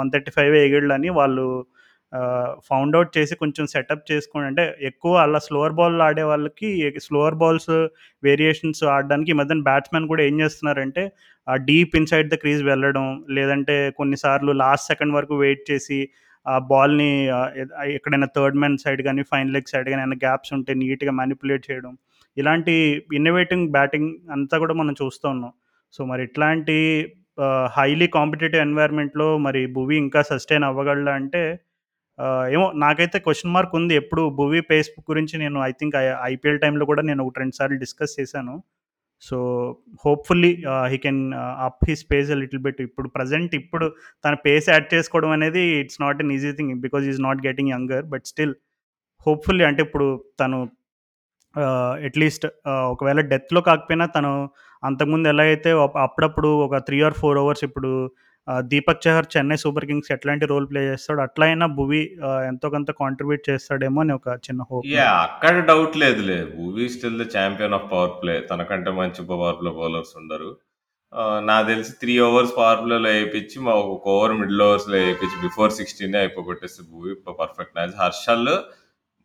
one thirty five వేయగలని వాళ్ళు ఫౌండ్ అవుట్ చేసి కొంచెం సెటప్ చేసుకుని అంటే ఎక్కువ అలా స్లోవర్ బాల్ ఆడే వాళ్ళకి స్లోవర్ బాల్స్ వేరియేషన్స్ ఆడడానికి ఈ మధ్యన బ్యాట్స్మెన్ కూడా ఏం చేస్తున్నారంటే ఆ డీప్ ఇన్సైడ్ ద క్రీజ్ వెళ్ళడం లేదంటే కొన్నిసార్లు లాస్ట్ సెకండ్ వరకు వెయిట్ చేసి ఆ బాల్ని ఎక్కడైనా థర్డ్ మ్యాన్ సైడ్ కానీ ఫైన్ లెగ్ సైడ్ కానీ ఏమైనా గ్యాప్స్ ఉంటే నీట్గా మ్యానిపులేట్ చేయడం. ఇలాంటి ఇన్నోవేటింగ్ బ్యాటింగ్ అంతా కూడా మనం చూస్తూ ఉన్నాం. సో మరి ఇట్లాంటి హైలీ కాంపిటేటివ్ ఎన్వైర్న్మెంట్లో మరి భువి ఇంకా సస్టైన్ అవ్వగలడా అంటే ఏమో నాకైతే క్వశ్చన్ మార్క్ ఉంది. ఎప్పుడు భువి పేస్ గురించి నేను ఐ థింక్ ఐపీఎల్ టైంలో కూడా నేను ఒకటి రెండు సార్లు డిస్కస్ చేశాను. So hopefully he can up he space little bit ఇప్పుడు ప్రజెంట్ ఇప్పుడు తన పేస్ యాడ్ చేసుకోవడం అనేది it's not an easy thing because is not getting younger but still hopefully అంటే ఇప్పుడు తను అట్లీస్ట్ ఒకవేళ డెత్లో కాకపోయినా తను అంతకుముందు ఎలా అయితే అప్పుడప్పుడు ఒక త్రీ ఆర్ ఫోర్ అవర్స్ ఇప్పుడు దీపక్ చహర్ చెన్నై సూపర్ కింగ్స్ ఎట్లాంటి రోల్ ప్లే చేస్తాడు? అట్లా అయినా భువి ఎంతో కొంత కాంట్రిబ్యూట్ చేస్తాడేమో అని ఒక చిన్న హోప్ అక్కడ డౌట్ లేదులే. Bhuvi still the champion of power play తనకంటే మంచి పవర్ ప్లే బౌలర్స్ ఉండరు. నాకు తెలిసి త్రీ ఓవర్స్ పవర్ ప్లేలో వేయించి మా ఒక ఓవర్ మిడిల్ ఓవర్స్లో వేయించి బిఫోర్ సిక్స్టీన్ అయిపోగొట్టేస్తే భూవీ పర్ఫెక్ట్ మ్యాచ్ హర్షల్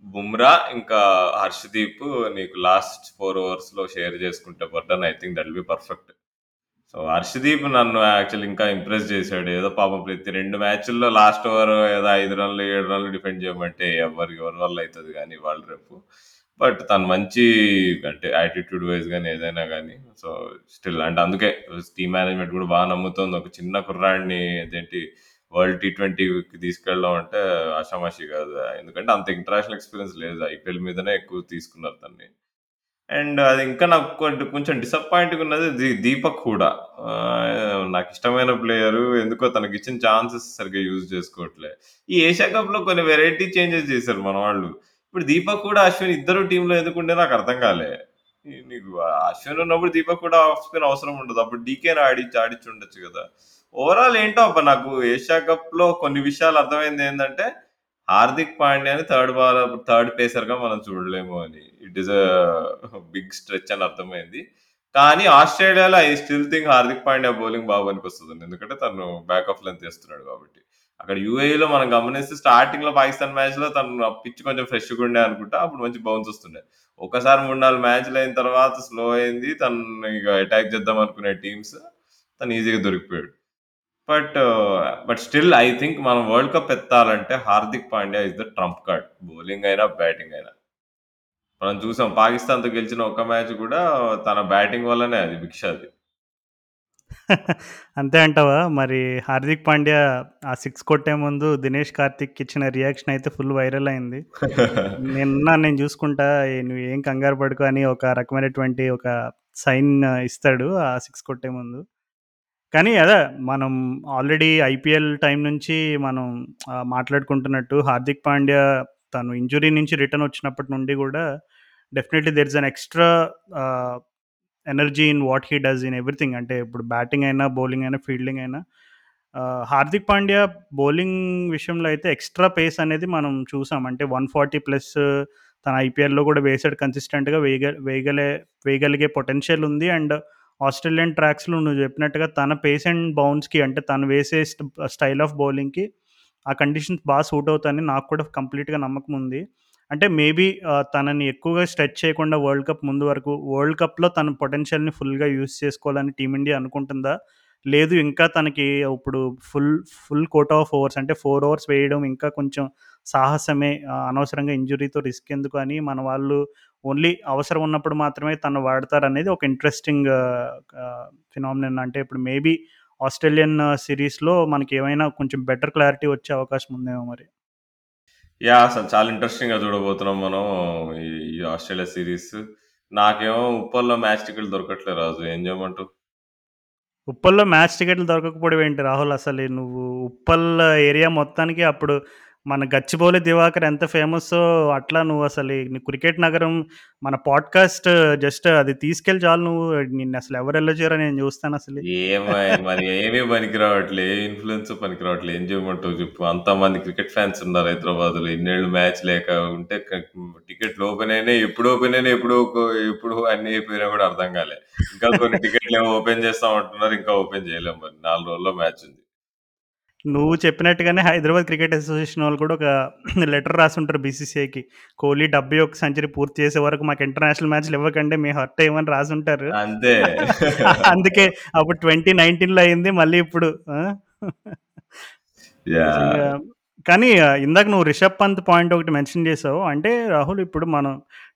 బుమ్రా ఇంకా హర్షదీప్ నీకు లాస్ట్ ఫోర్ ఓవర్స్లో షేర్ చేసుకుంటే burden I think that be perfect so Harshdeep నన్ను యాక్చువల్ ఇంకా ఇంప్రెస్ చేశాడు. ఏదో పాపం ప్రతి రెండు మ్యాచ్ల్లో లాస్ట్ ఓవర్ ఏదో ఐదు రన్లు ఏడు రన్లు డిఫెండ్ చేయమంటే ఎవరికి ఎవరి వల్ల అవుతుంది కానీ వాళ్ళు రేపు. బట్ తను మంచి అంటే యాటిట్యూడ్ వైజ్ కానీ ఏదైనా కానీ సో స్టిల్ అంటే అందుకే టీమ్ మేనేజ్మెంట్ కూడా బాగా నమ్ముతుంది. ఒక చిన్న కుర్రాడిని అదేంటి వరల్డ్ టీ ట్వంటీకి తీసుకెళ్ళడం అంటే ఆషామాషి కాదు. ఎందుకంటే అంత ఇంటర్నేషనల్ ఎక్స్పీరియన్స్ లేదు. ఐపీఎల్ మీదనే ఎక్కువ తీసుకున్నారు తన్ని. అండ్ అది ఇంకా నాకు కొంచెం కొంచెం డిసప్పాయింట్గా ఉన్నది దీ- దీపక్ కూడా. నాకు ఇష్టమైన ప్లేయర్ ఎందుకో తనకి ఇచ్చిన ఛాన్సెస్ సరిగ్గా యూజ్ చేసుకోవట్లే. ఈ ఏషియా కప్లో కొన్ని వెరైటీ చేంజెస్ చేశారు మన వాళ్ళు. ఇప్పుడు దీపక్ కూడా అశ్విన్ ఇద్దరు టీంలో ఎందుకుంటే నాకు అర్థం కాలే. ఈ నీకు అశ్విన్ ఉన్నప్పుడు దీపక్ కూడా ఆఫ్ స్పిన్ అవసరం ఉండదు. అప్పుడు డీకేని ఆడిచ్చి ఆడిచ్చి ఉండొచ్చు కదా. ఓవరాల్ ఏంటో అబ్బా నాకు ఏషియా కప్లో కొన్ని విషయాలు అర్థమైంది ఏంటంటే హార్దిక్ పాండ్యాని థర్డ్ బాల్ థర్డ్ పేసర్గా మనం చూడలేము అని. ఇట్ ఈస్ బిగ్ స్ట్రెచ్ అని అర్థమైంది. కానీ ఆస్ట్రేలియాలో I still think Hardik Pandya bowling బాగా వస్తుంది ఎందుకంటే తను బ్యాక్ ఆఫ్ లెంత్ చేస్తున్నాడు కాబట్టి. అక్కడ యూఏఈలో మనం గమనిస్తే స్టార్టింగ్లో పాకిస్తాన్ మ్యాచ్లో తను పిచ్ కొంచెం ఫ్రెష్గా ఉండే అనుకుంటా అప్పుడు మంచి బౌన్స్ వస్తుండే. ఒకసారి మూడు నాలుగు మ్యాచ్లు అయిన తర్వాత స్లో అయింది. తను ఇక అటాక్ చేద్దాం అనుకునే టీమ్స్ తను ఈజీగా దొరికిపోయాడు. But but still I think మనం world cup ఎత్తాలంటే Hardik Pandya is the trump card bowling అయినా బ్యాటింగ్ అయినా మనం చూసాం పాకిస్తాన్తో గెలిచిన ఒక మ్యాచ్ కూడా తన బ్యాటింగ్ వల్లనే అది భిక్ష అది [LAUGHS] అంతే అంటావా? మరి 'హార్దిక్ పాండ్యా' ఆ 6 కొట్టే ముందు 'దినేష్ కార్తీక్' ఇచ్చిన రియాక్షన్ అయితే ఫుల్ వైరల్ అయింది. [LAUGHS] నేనున్నాను నేను చూసుకుంటా ఏ నువ్వేం కంగారు పడకు అని ఒక రకమైనటువంటి ఒక సైన్ ఇస్తాడు ఆ 6 కొట్టే ముందు. కానీ అదే మనం ఆల్రెడీ ఐపీఎల్ టైం నుంచి మనం ఆహ్, మాట్లాడుకుంటున్నట్టు 'హార్దిక్ పాండ్యా' తను ఇంజ్యూరీ నుంచి రిటర్న్ వచ్చినప్పటి నుండి గూడా definitely there is an extra ah, energy in what he does in everything. అంటే ఇప్పుడు బ్యాటింగ్ అయినా, బౌలింగ్ అయినా, ఫీల్డింగ్ అయినా ఆహ్, 'హార్దిక్ పాండ్యా' బౌలింగ్ విషయంలో అయితే ఎక్స్‌ట్రా పేస్ అనేది మనం చూసాం. అంటే 140 ప్లస్ తన ఐపీఎల్‌లో కూడా వేసాడు కన్సిస్టెంట్‌గా వేయగ వేయగలే వేయగలిగే పొటెన్షియల్ ఉంది. అండ్ ఆస్ట్రేలియన్ ట్రాక్స్‌లో నువ్వు చెప్పినట్టుగా తన పేస్ అండ్ బౌన్స్‌కి అంటే తను వేసే స్టైల్ ఆఫ్ బౌలింగ్‌కి ఆ కండిషన్స్ బాగా సూట్ అవుతాయని నాకు కూడా కంప్లీట్‌గా నమ్మకం ఉంది. అంటే మేబీ తనని ఎక్కువగా స్ట్రెచ్ చేయకుండా వరల్డ్ కప్ ముందు వరకు వరల్డ్ కప్‌లో తన పొటెన్షియల్‌ని ఫుల్‌గా యూజ్ చేసుకోవాలని టీమిండియా అనుకుంటుందా? లేదు ఇంకా తనకి ఇప్పుడు full full quota of overs అంటే ఫోర్ ఓవర్స్ వేయడం ఇంకా కొంచెం సాహసమే అనవసరంగా ఇంజురీతో రిస్క్ ఎందుకు అని మన వాళ్ళు ఓన్లీ అవసరం ఉన్నప్పుడు మాత్రమే తను వాడతారనేది ఒక ఇంట్రెస్టింగ్ ఫినామినన్. అంటే ఇప్పుడు మేబీ ఆస్ట్రేలియన్ సీరీస్‌లో మనకేమైనా కొంచెం బెటర్ క్లారిటీ వచ్చే అవకాశం ఉందేమో మరి. యాహ్! అసలు చాలా ఇంట్రెస్టింగ్‌గా చూడబోతున్నాం మనం ఈ ఆస్ట్రేలియా సీరీస్. నాకేమో ఉప్పల్లో మ్యాచ్ టికెట్లు దొరకట్లే రాజు. ఏం చేయమంటావు? ఉప్పల్లో మ్యాచ్ టికెట్లు దొరకకపోవడం ఏంటి రాహుల్? అసలు నువ్వు ఉప్పల్ ఏరియా మొత్తానికి అప్పుడు మన గచ్చిబౌలి దివాకర్ ఎంత ఫేమస్సో అట్లా నువ్వు అసలు నీ క్రికెట్ నగరం మన పాడ్‌కాస్ట్ జస్ట్ అది తీసుకెళ్ళి చాలు నువ్వు నిన్ను అసలు ఎవరు ఎల్లచేయరో నేను చూస్తాను ఏమై మరి ఏమీ పనికి రావట్లే. ఏ పనికి రావట్లే. ఏం చేయమంటావు చెప్పు? అంతమంది క్రికెట్ ఫ్యాన్స్ ఉన్నారు హైదరాబాద్‌లో. ఇన్నేళ్ళు మ్యాచ్ లేక ఉంటే టికెట్లు ఓపెన్ అయినా ఎప్పుడు ఓపెన్ అయినా ఎప్పుడు ఎప్పుడు అన్ని అయిపోయినా కూడా అర్థం కాలే. ఇంకా కొన్ని టికెట్లేమో ఓపెన్ చేస్తామంటున్నారు. ఇంకా ఓపెన్ చేయలేము మరి. నాలుగు రోజుల్లో మ్యాచ్ ఉంది. నువ్వు చెప్పినట్టుగానే హైదరాబాద్ క్రికెట్ అసోసియేషన్ వాళ్ళు కూడా ఒక [CLEARS THROAT] లెటర్ రాసుంటారు బీసీసీఐకి. కోహ్లీ 71 సెంచరీ పూర్తి చేసే వరకు మాకు ఇంటర్నేషనల్ మ్యాచ్‌లు ఇవ్వకండి. మేము హర్ట్ అయ్యామని రాసుంటారు. అంతే. [LAUGHS] అందుకే అప్పుడు 2019లో అయింది. మళ్ళీ ఇప్పుడు కానీ ఇందాక నువ్వు రిషబ్ పంత్ పాయింట్ ఒకటి మెన్షన్ చేసావు. అంటే రాహుల్ ఇప్పుడు మనం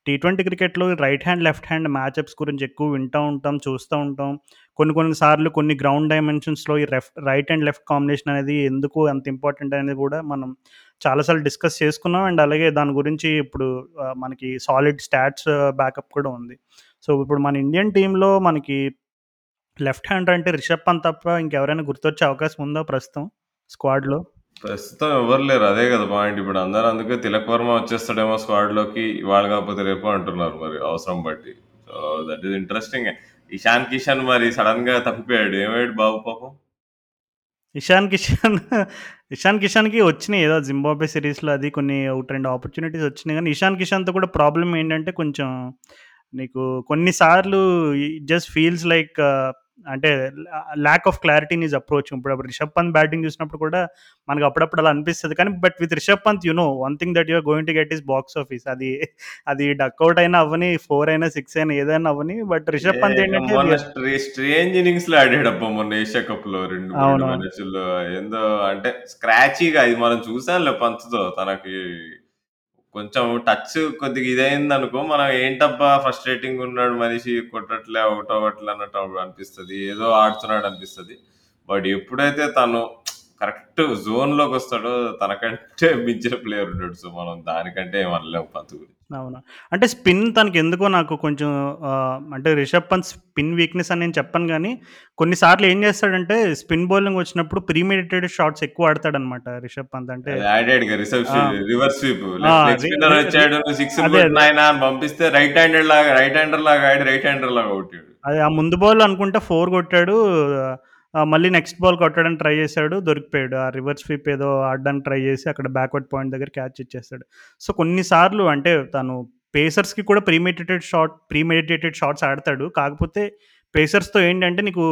టీ20 క్రికెట్‌లో right hand, left hand matchups గురించి ఎక్కువ వింటా ఉంటాం, చూస్తా ఉంటాం. కొన్ని కొన్ని సార్లు కొన్ని గ్రౌండ్ డైమెన్షన్స్‌లో ఈ రెఫ్ రైట్ అండ్ లెఫ్ట్ కాంబినేషన్ అనేది ఎందుకు అంత ఇంపార్టెంట్ అనేది కూడా మనం చాలా సార్లు డిస్కస్ చేసుకున్నాం. అండ్ అలాగే దాని గురించి ఇప్పుడు ఆహ్, మనకి సాలిడ్ స్టాట్స్ బ్యాకప్ కూడా ఉంది. సో, ఇప్పుడు మన ఇండియన్ టీమ్‌లో మనకి లెఫ్ట్ హ్యాండర్ అంటే రిషబ్ పంత్ తప్ప ఇంకెవరైనా గుర్తొచ్చే అవకాశం ఉందా ప్రస్తుతం స్క్వాడ్‌లో? ప్రస్తుతం ఎవరు లేరు. అదే కదా పాయింట్. ఇప్పుడు అందరూ అందుకే తిలక్ వర్మ వచ్చేస్తాడేమో స్క్వాడ్‌లోకి ఇవాళ కాకపోతే రేపు అంటున్నారు మరి అవసరం బట్టి. So, that is interesting. Ishan Kishan మరి సడెన్‌గా తప్పిపోయాడు. ఏమయ్యాడు బాబు పాపం? ఇషాన్ కిషన్ ఇషాన్ కిషన్‌కి వచ్చినాయి ఏదో జింబాబ్వే సీరీస్‌లో అది కొన్ని 1, 2 ఆపర్చునిటీస్ వచ్చినాయి కానీ ఇషాన్ కిషన్‌తో కూడా ప్రాబ్లమ్ ఏంటంటే కొంచెం నీకు కొన్ని సార్లు it just feels like uh, అంటే lack of clarity his approach. ఇప్పుడు రిషబ్ పంత్ బ్యాటింగ్ చూసినప్పుడు కూడా మనకు అప్పుడప్పుడు అలా అనిపిస్తది. కానీ but with Rishabh Pant you know one thing that you are going to get his box office. అది అది డకౌట్ అయినా అవ్వని, 4 అయినా, 6 అయినా ఏదైనా అవ్వని. బట్ రిషబ్ పంత్ ఏంటంటే స్ట్రేంజ్ ఇన్నింగ్స్‌లో ఆడాడబ్బా మొన్న ఏషియా కప్‌లో 2, 2 అవునవును. మ్యాచుల్లో. ఏందో అంటే స్క్రాచీగా అది మనం చూసాంలే పంత్‌తో. తనకి కొంచెం టచ్ కొద్దిగా ఇదయిందనుకో, మనం ఏంటబ్బా ఫ్రస్ట్రేటింగ్ ఉన్నాడు మనిషి కొట్టట్లే, అవుట్ అవ్వట్లే అన్నట్టు అనిపిస్తది. ఏదో ఆడుతున్నాడు అనిపిస్తది. బట్ ఎప్పుడైతే తను కరెక్ట్ జోన్‌లోకి వస్తాడో తనకంటే మించిన ప్లేయర్ ఉండడు. సో, మనం దానికంటే ఏం అనలేము గురించి. అవును. అంటే స్పిన్ తనకెందుకో నాకు కొంచెం ఆహ్, అంటే రిషబ్ పంత్ స్పిన్ వీక్‌నెస్ అని నేను చెప్పను గానీ, కొన్ని సార్లు ఏం చేస్తాడంటే స్పిన్ బౌలింగ్ వచ్చినప్పుడు ప్రీమెడిటేటెడ్ షాట్స్ ఎక్కువ ఆడతాడనమాట రిషబ్ పంత్. అంటే అది ఆడాడుగా రిసర్వ్ ఆ! స్వి రివర్స్ స్వీప్. ఆ! లెగ్ లెగ్ రి స్పిన్నర్ రి రి వచ్చాడు. నువ్వు సిక్స్‌లు అదే కొట్టు అదే. నాయనా అని పంపిస్తే రైట్ హ్యాండెడ్ లాగా రైట్ హ్యాండర్ లాగా ఆడి రైట్ హ్యాండర్ లాగా కొట్టాడు. అది ఆ ముందు బాల్ అనుకుంటా 4 కొట్టాడు. మళ్ళీ నెక్స్ట్ బాల్ కొట్టడానికి ట్రై చేశాడు దొరికిపోయాడు. ఆ రివర్స్ స్వీప్ ఏదో ఆడడానికి ట్రై చేసి అక్కడ బ్యాక్వర్డ్ పాయింట్ దగ్గర క్యాచ్ ఇచ్చేస్తాడు సో, కొన్నిసార్లు అంటే తను పేసర్స్‌కి కూడా ప్రీమెడిటేటెడ్ షాట్ ప్రీమెడిటేటెడ్ షాట్స్ ఆడతాడు. కాకపోతే పేసర్స్‌తో ఏంటంటే నీకు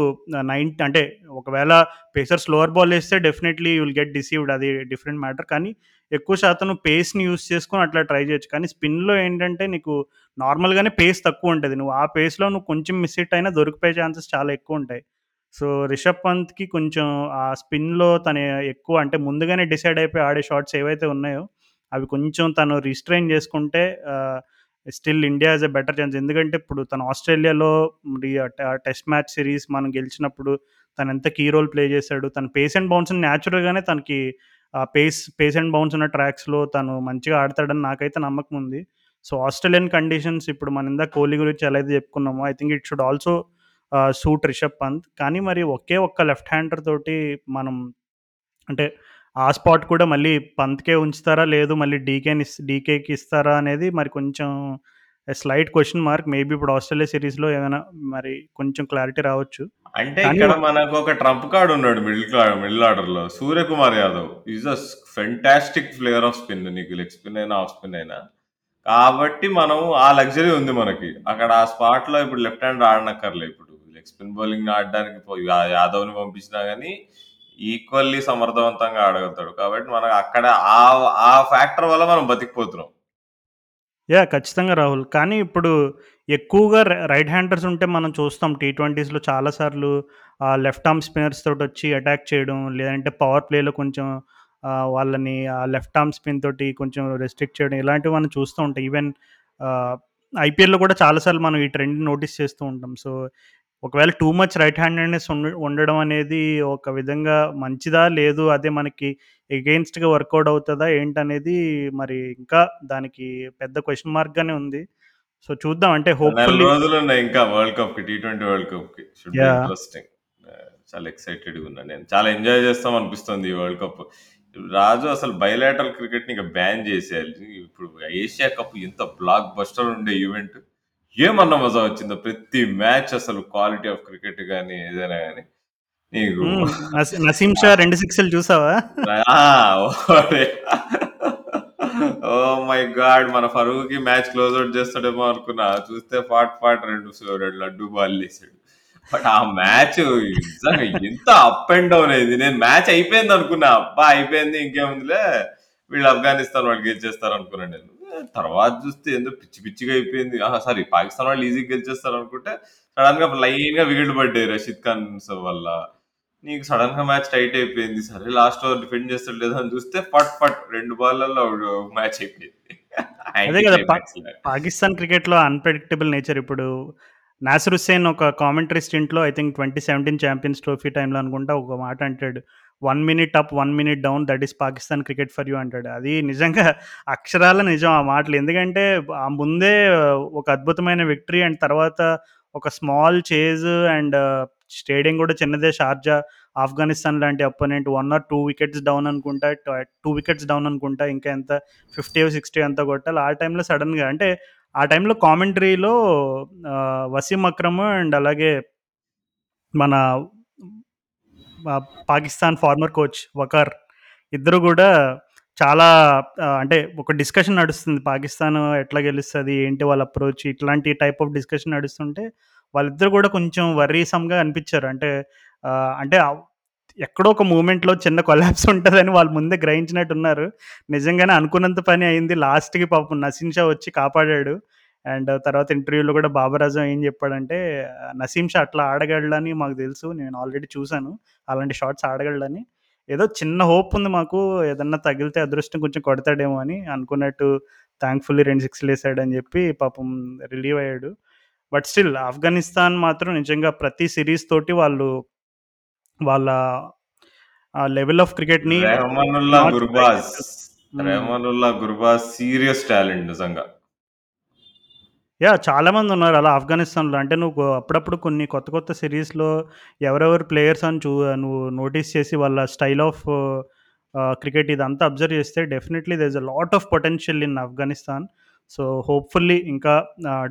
నైన్ అంటే ఒకవేళ పేసర్స్ లోవర్ బాల్ వేస్తే డెఫినెట్‌లీ విల్ గెట్ డిసీవ్డ్ అది డిఫరెంట్ మ్యాటర్. కానీ ఎక్కువ శాతం నువ్వు పేస్‌ని యూజ్ చేసుకొని అట్లా ట్రై చేయొచ్చు. కానీ స్పిన్‌లో ఏంటంటే నీకు నార్మల్‌గానే పేస్ తక్కువ ఉంటుంది నువ్వు ఆ పేస్‌లో నువ్వు కొంచెం మిస్ హిట్ అయినా దొరికిపోయే ఛాన్సెస్ చాలా ఎక్కువ ఉంటాయి సో, రిషబ్ పంత్‌కి కొంచెం ఆ స్పిన్‌లో తను ఎక్కువ అంటే ముందుగానే డిసైడ్ అయిపోయి ఆడే షాట్స్ ఏవైతే ఉన్నాయో, అవి కొంచెం తను రిస్ట్రైన్ చేసుకుంటే still India is a better chance. ఎందుకంటే ఇప్పుడు తను ఆస్ట్రేలియాలో టెస్ట్ మ్యాచ్ సిరీస్ మనం గెలిచినప్పుడు తను ఎంత కీ రోల్ ప్లే చేశాడు తన పేస్ అండ్ బౌన్స్ న్యాచురల్గానే తనకి ఆ పేస్ పేస్ అండ్ బౌన్స్ ఉన్న ట్రాక్స్లో తను మంచిగా ఆడతాడని నాకైతే నమ్మకం ఉంది సో ఆస్ట్రేలియన్ కండిషన్స్ ఇప్పుడు మన ఇందా కోహ్లీ గురించి ఎలా అయితే చెప్పుకున్నామో I think it should also suit Rishabh Pant. కానీ మరి ఒకే ఒక్క లెఫ్ట్ హ్యాండర్ తోటి మనం అంటే ఆ స్పాట్ కూడా మళ్ళీ పంత్కే ఉంచుతారా? లేదు మళ్ళీ డీకేని డీకేకి ఇస్తారా అనేది మరి కొంచెం స్లైట్ క్వశ్చన్ మార్క్. మేబీ ఇప్పుడు ఆస్ట్రేలియా సిరీస్లో ఏమైనా మరి కొంచెం క్లారిటీ రావచ్చు. అంటే ఇక్కడ మనకు ఒక ట్రంప్ కార్డ్ ఉన్నాడు మిడిల్ మిడిల్ ఆర్డర్లో Suryakumar Yadav is a fantastic player of spin. నీకు లెగ్ స్పిన్ అయినా ఆఫ్ స్పిన్ అయినా. కాబట్టి మనం ఆ లగ్జరీ ఉంది మనకి. అక్కడ ఆ స్పాట్లో ఇప్పుడు లెఫ్ట్ హ్యాండ్ ఆడనక్కర్లే. ఇప్పుడు లెగ్ స్పిన్ బౌలింగ్ ఆడడానికి పో- యా- యాదవ్ని పంపించినా కానీ ఈక్వల్లీ సమర్థవంతంగా ఆడగలుగుతాడు. కాబట్టి మనకు అక్కడ ఆ ఆ ఫ్యాక్టర్ వల్ల మనం బతికిపోతున్నాం. యా ఖచ్చితంగా రాహుల్. కానీ ఇప్పుడు ఎక్కువగా రైట్ హ్యాండర్స్ ఉంటే మనం చూస్తాం. టీ ట్వంటీస్లో చాలాసార్లు లెఫ్ట్ ఆర్మ్ స్పిన్నర్స్ తోటి వచ్చి అటాక్ చేయడం లేదంటే పవర్ ప్లేలో కొంచెం వాళ్ళని ఆ లెఫ్ట్ ఆర్మ్ స్పిన్ తోటి కొంచెం రెస్ట్రిక్ట్ చేయడం ఇలాంటివి మనం చూస్తూ ఉంటాం. ఈవెన్ ఐపీఎల్లో కూడా చాలాసార్లు మనం ఈ ట్రెండ్ నోటీస్ చేస్తూ ఉంటాం. సో ఒకవేళ టూ మచ్ రైట్ హ్యాండెడ్నెస్ ఉండడం అనేది ఒక విధంగా మంచిదా లేదు? అదే మనకి ఎగెయిన్స్ట్గా వర్కౌట్ అవుతుందా ఏంటనేది మరి ఇంకా దానికి పెద్ద క్వశ్చన్ మార్క్గానే ఉంది. సో చూద్దాం. అంటే హోప్ఫుల్లీ రోజులు ఉన్నాయి ఇంకా వరల్డ్ కప్కి టీ ట్వంటీ వరల్డ్ కప్కి. ఇంట్రెస్టింగ్ చాలా ఎక్సైటెడ్గా ఉన్నా నేను. చాలా ఎంజాయ్ చేస్తాం అనిపిస్తుంది ఈ వరల్డ్ కప్ రాజు అసలు బయలాటల్ క్రికెట్ని ఇక బ్యాన్ చేసేయాలి. ఇప్పుడు ఏషియా కప్ ఎంత బ్లాక్ బస్టర్ ఉండే ఈవెంట్ ఏమన్నా మజా వచ్చిందో? ప్రతి మ్యాచ్ అసలు క్వాలిటీ ఆఫ్ క్రికెట్ కానీ ఏదైనా కానీ నీకు నసీం షా రెండు సిక్స్లు చూసావా? ఓ మై గాడ్ మన ఫరూక్ మ్యాచ్ క్లోజ్ అవుట్ చేస్తాడేమో అనుకున్నా. చూస్తే ఫాట్ ఫాట్ రెండు రెండు లడ్డు బాల్ వేసాడు. బట్ ఆ మ్యాచ్ నిజంగా ఎంత అప్ అండ్ డౌన్ అయింది. నేను మ్యాచ్ అయిపోయింది అనుకున్నా. అబ్బా అయిపోయింది ఇంకేముందిలే. వీళ్ళు ఆఫ్ఘనిస్తాన్ వాళ్ళు గెలిచేస్తారు అనుకున్నాను నేను. తర్వాత చూస్తే ఎందుకు పిచ్చి పిచ్చిగా అయిపోయింది. సారీ పాకిస్తాన్ వాళ్ళు ఈజీగా గెలిచేస్తారు అనుకుంటే సడన్గా లైన్గా వికెట్లు పడ్డాయి రషీద్ ఖాన్ వల్ల. నీకు సడన్గా మ్యాచ్ టైట్ అయిపోయింది. సరే లాస్ట్ ఓవర్ డిఫెండ్ చేస్తాడు లేదా అని చూస్తే ఫట్ ఫట్ రెండు బాల్లలో మ్యాచ్ అయిపోయింది. అదే కదా పాకిస్తాన్ క్రికెట్లో అన్ప్రెడిక్టబుల్ నేచర్ ఇప్పుడు. నాసిర్ హుస్సేన్ ఒక commentary స్టింట్లో I think twenty seventeen Champions Trophy టైంలో అనుకుంటా ఒక మాట అంటాడు. One minute up one minute down that is Pakistan cricket for you అంటాడు. అది నిజంగా అక్షరాల నిజం ఆ మాటలు. ఎందుకంటే ఆ ముందే ఒక అద్భుతమైన విక్టరీ అండ్ తర్వాత ఒక స్మాల్ చేజ్ అండ్ స్టేడియం కూడా చిన్నదే. షార్జా ఆఫ్ఘనిస్తాన్ లాంటి opponent one or two wickets down అనుకుంటా టూ వికెట్స్ డౌన్ అనుకుంటా ఇంకా ఎంత ఫిఫ్టీ సిక్స్టీ ఎంత కొట్టాలి ఆ టైంలో సడన్గా అంటే ఆ టైంలో కామెంటరీలో వసీం అక్రమ్ అండ్ అలాగే మన పాకిస్తాన్ ఫార్మర్ కోచ్ వకార్ ఇద్దరు కూడా చాలా అంటే ఒక డిస్కషన్ నడుస్తుంది. పాకిస్తాన్ ఎట్లా గెలుస్తుంది ఏంటి వాళ్ళ అప్రోచ్ ఇట్లాంటి టైప్ ఆఫ్ డిస్కషన్ నడుస్తుంటే వాళ్ళిద్దరు కూడా కొంచెం వర్రీసమ్గా అనిపించారు. అంటే అంటే ఎక్కడో ఒక మూమెంట్లో చిన్న కొలాబ్స్ ఉంటుందని వాళ్ళు ముందే గ్రహించినట్టు ఉన్నారు నిజంగానే అనుకున్నంత పని అయింది. లాస్ట్కి పాపం నసీం షా వచ్చి కాపాడాడు. అండ్ తర్వాత ఇంటర్వ్యూలో కూడా బాబర్ అజం ఏం చెప్పాడంటే నసీం షా అట్లా ఆడగలడని మాకు తెలుసు నేను ఆల్రెడీ చూశాను అలాంటి షాట్స్ ఆడగలడని ఏదో చిన్న హోప్ ఉంది మాకు ఏదన్నా తగిలితే అదృష్టం కొంచెం కొడతాడేమో అని అనుకున్నట్టు థ్యాంక్ఫుల్లీ రెండు సిక్స్లు వేసాడని చెప్పి పాపం రిలీవ్ అయ్యాడు బట్ స్టిల్ ఆఫ్ఘనిస్తాన్ మాత్రం నిజంగా ప్రతి సిరీస్ తోటి వాళ్ళు వాళ్ళ level of క్రికెట్ని Rahmanullah not Gurbaz. Rahmanullah Gurbaz serious talent నిజంగా యా చాలామంది ఉన్నారు అలా ఆఫ్ఘనిస్తాన్లో. అంటే నువ్వు అప్పుడప్పుడు కొన్ని కొత్త కొత్త సిరీస్లో ఎవరెవరు ప్లేయర్స్ అని చూ నువ్వు నోటీస్ చేసి వాళ్ళ స్టైల్ ఆఫ్ క్రికెట్ ఇదంతా అబ్జర్వ్ చేస్తే definitely there is a lot of potential in Afghanistan. So hopefully ఇంకా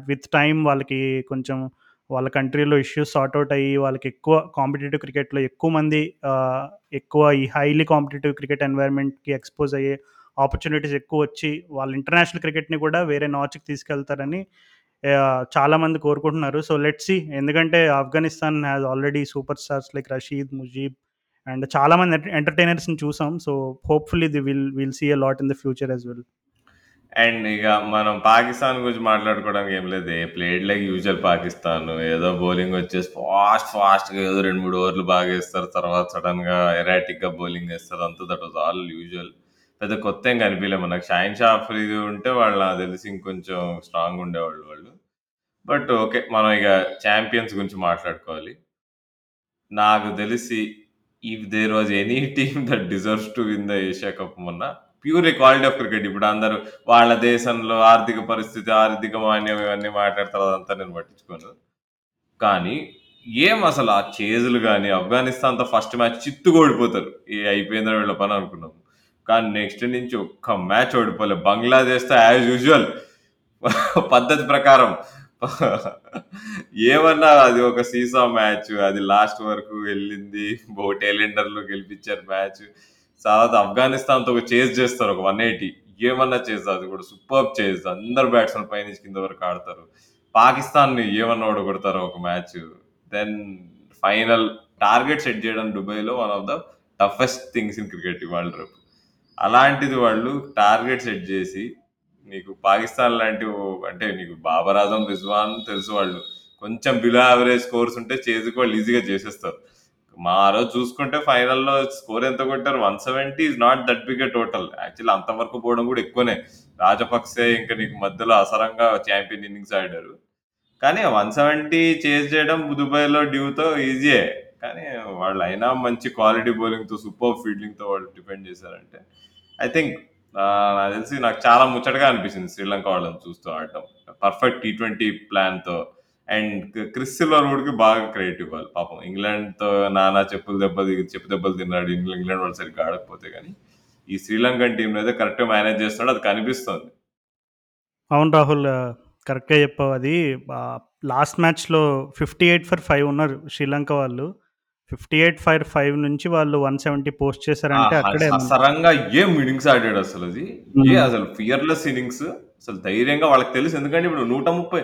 విత్ టైం వాళ్ళకి కొంచెం వాళ్ళ కంట్రీలో ఇష్యూస్ సార్ట్అవుట్ అయ్యి వాళ్ళకి ఎక్కువ కాంపిటేటివ్ క్రికెట్లో ఎక్కువ మంది ఎక్కువ ఈ హైలీ కాంపిటేటివ్ క్రికెట్ ఎన్వైర్న్మెంట్కి ఎక్స్పోజ్ అయ్యే ఆపర్చునిటీస్ ఎక్కువ వచ్చి వాళ్ళ ఇంటర్నేషనల్ క్రికెట్ని కూడా వేరే నాచ్కి తీసుకెళ్తారని చాలామంది కోరుకుంటున్నారు. సో లెట్ సి ఎందుకంటే Afghanistan has already superstars like Rashid Mujeeb and చాలామంది ఎంటర్టైనర్స్ని చూసాం. So hopefully they will will see a lot in the future as well and ఇక మనం పాకిస్తాన్ గురించి మాట్లాడుకోవడానికి ఏం లేదు. Played like usual Pakistan. ఏదో బౌలింగ్ వచ్చేసి ఫాస్ట్ ఫాస్ట్గా ఏదో రెండు మూడు ఓవర్లు బాగా వేస్తారు. తర్వాత సడన్గా ఎరాటిక్గా బౌలింగ్ వేస్తారు. అంతా దట్ వాజ్ ఆల్ యూజువల్ పెద్ద కొత్త ఏం కనిపించలేదు మనకు షాయిన్ షా అఫ్రీది ఉంటే వాళ్ళు నాకు తెలిసి ఇంకొంచెం స్ట్రాంగ్ ఉండేవాళ్ళు వాళ్ళు. బట్ ఓకే మనం ఇక ఛాంపియన్స్ గురించి మాట్లాడుకోవాలి. నాకు తెలిసి if there was any team that deserves to win the Asia Cup మొన్న ప్యూర్ క్వాలిటీ ఆఫ్ క్రికెట్ ఇప్పుడు అందరూ వాళ్ళ దేశంలో ఆర్థిక పరిస్థితి ఆర్థిక మాన్యం ఇవన్నీ మాట్లాడతారు అదంతా నేను పట్టించుకోను. కానీ ఏం అసలు ఆ చేజులు కానీ ఆఫ్ఘనిస్తాన్తో ఫస్ట్ మ్యాచ్ చిత్తుకోడిపోతారు ఏ అయిపోయిందో వీళ్ళ పని అనుకున్నాం. కానీ నెక్స్ట్ నుంచి ఒక్క మ్యాచ్ ఓడిపోలే. బంగ్లాదేశ్తో యాజ్ యూజువల్. పద్ధతి ప్రకారం. ఏమన్నా అది ఒక సీసా మ్యాచ్ అది లాస్ట్ వరకు వెళ్ళింది టైలెండర్లో గెలిపించారు మ్యాచ్. తర్వాత ఆఫ్ఘనిస్తాన్తో ఒక చేజ్ చేస్తారు ఒక వన్ ఎయిటీ. ఏమన్నా చేస్తారు అది కూడా సూపర్ చేజ్. అందరు బ్యాట్స్మెన్ పైనుంచి కింద వరకు ఆడతారు. పాకిస్తాన్ ఏమన్నా ఓడగొడతారు ఒక match? Then final target set చేయడం దుబాయ్లో one of the toughest things in cricket world రేపు. అలాంటిది వాళ్ళు టార్గెట్ సెట్ చేసి నీకు పాకిస్తాన్ లాంటి ఓ- అంటే నీకు బాబర్ ఆజం రిజ్వాన్ తెలుసు వాళ్ళు. కొంచెం బిలో యావరేజ్ స్కోర్స్ ఉంటే చేతికి వాళ్ళు ఈజీగా చేసేస్తారు. మా ఆ రోజు చూసుకుంటే ఫైనల్లో స్కోర్ ఎంత కొట్టారు? One seventy is not that big total actually అంతవరకు పోవడం కూడా ఎక్కువనే. రాజపక్సే ఇంకా నీకు మధ్యలో అసరంగా ఛాంపియన్ ఇన్నింగ్స్ ఆడారు. కానీ వన్ సెవెంటీ చేజ్ చేయడం దుబాయ్లో డ్యూతో ఈజీయే కానీ వాళ్ళు అయినా మంచి క్వాలిటీ బౌలింగ్తో సూపర్ ఫీల్డింగ్తో వాళ్ళు డిపెండ్ చేశారంటే ఐ థింక్ నాకు తెలిసి నాకు చాలా ముచ్చటగా అనిపించింది శ్రీలంక వాళ్ళని చూస్తూ ఆడటం. పర్ఫెక్ట్ టీ ట్వంటీ ప్లాన్తో అండ్ క్రిస్ సిల్వర్ వుడ్కి బాగా క్రెడిట్ ఇవ్వాలి. పాపం ఇంగ్లాండ్తో నానా చెప్పులు దెబ్బ చెప్పు దెబ్బలు తిన్నాడు ఇంగ్లాండ్ వాళ్ళు సరిగ్గా ఆడకపోతే కానీ ఈ శ్రీలంకన్ టీంలో అయితే కరెక్ట్గా మేనేజ్ చేస్తున్నాడు. అది కనిపిస్తుంది. అవును రాహుల్ కరెక్ట్గా చెప్పావు. అది లాస్ట్ మ్యాచ్లో ఫిఫ్టీ ఎయిట్ ఫర్ ఫైవ్ ఉన్నారు శ్రీలంక వాళ్ళు. ఫిఫ్టీ ఎయిట్ ఫైవ్ ఫైవ్ నుంచి వాళ్ళు వన్ సెవెంటీ పోస్ట్ చేశారంటే అక్కడే అసరంగా ఏం ఇన్నింగ్స్ ఆడాడు అసలు అది? ఏ అసలు ఫియర్లెస్ ఇన్నింగ్స్? అసలు ధైర్యంగా వాళ్ళకి తెలుసు. ఎందుకంటే ఇప్పుడు నూట ముప్పై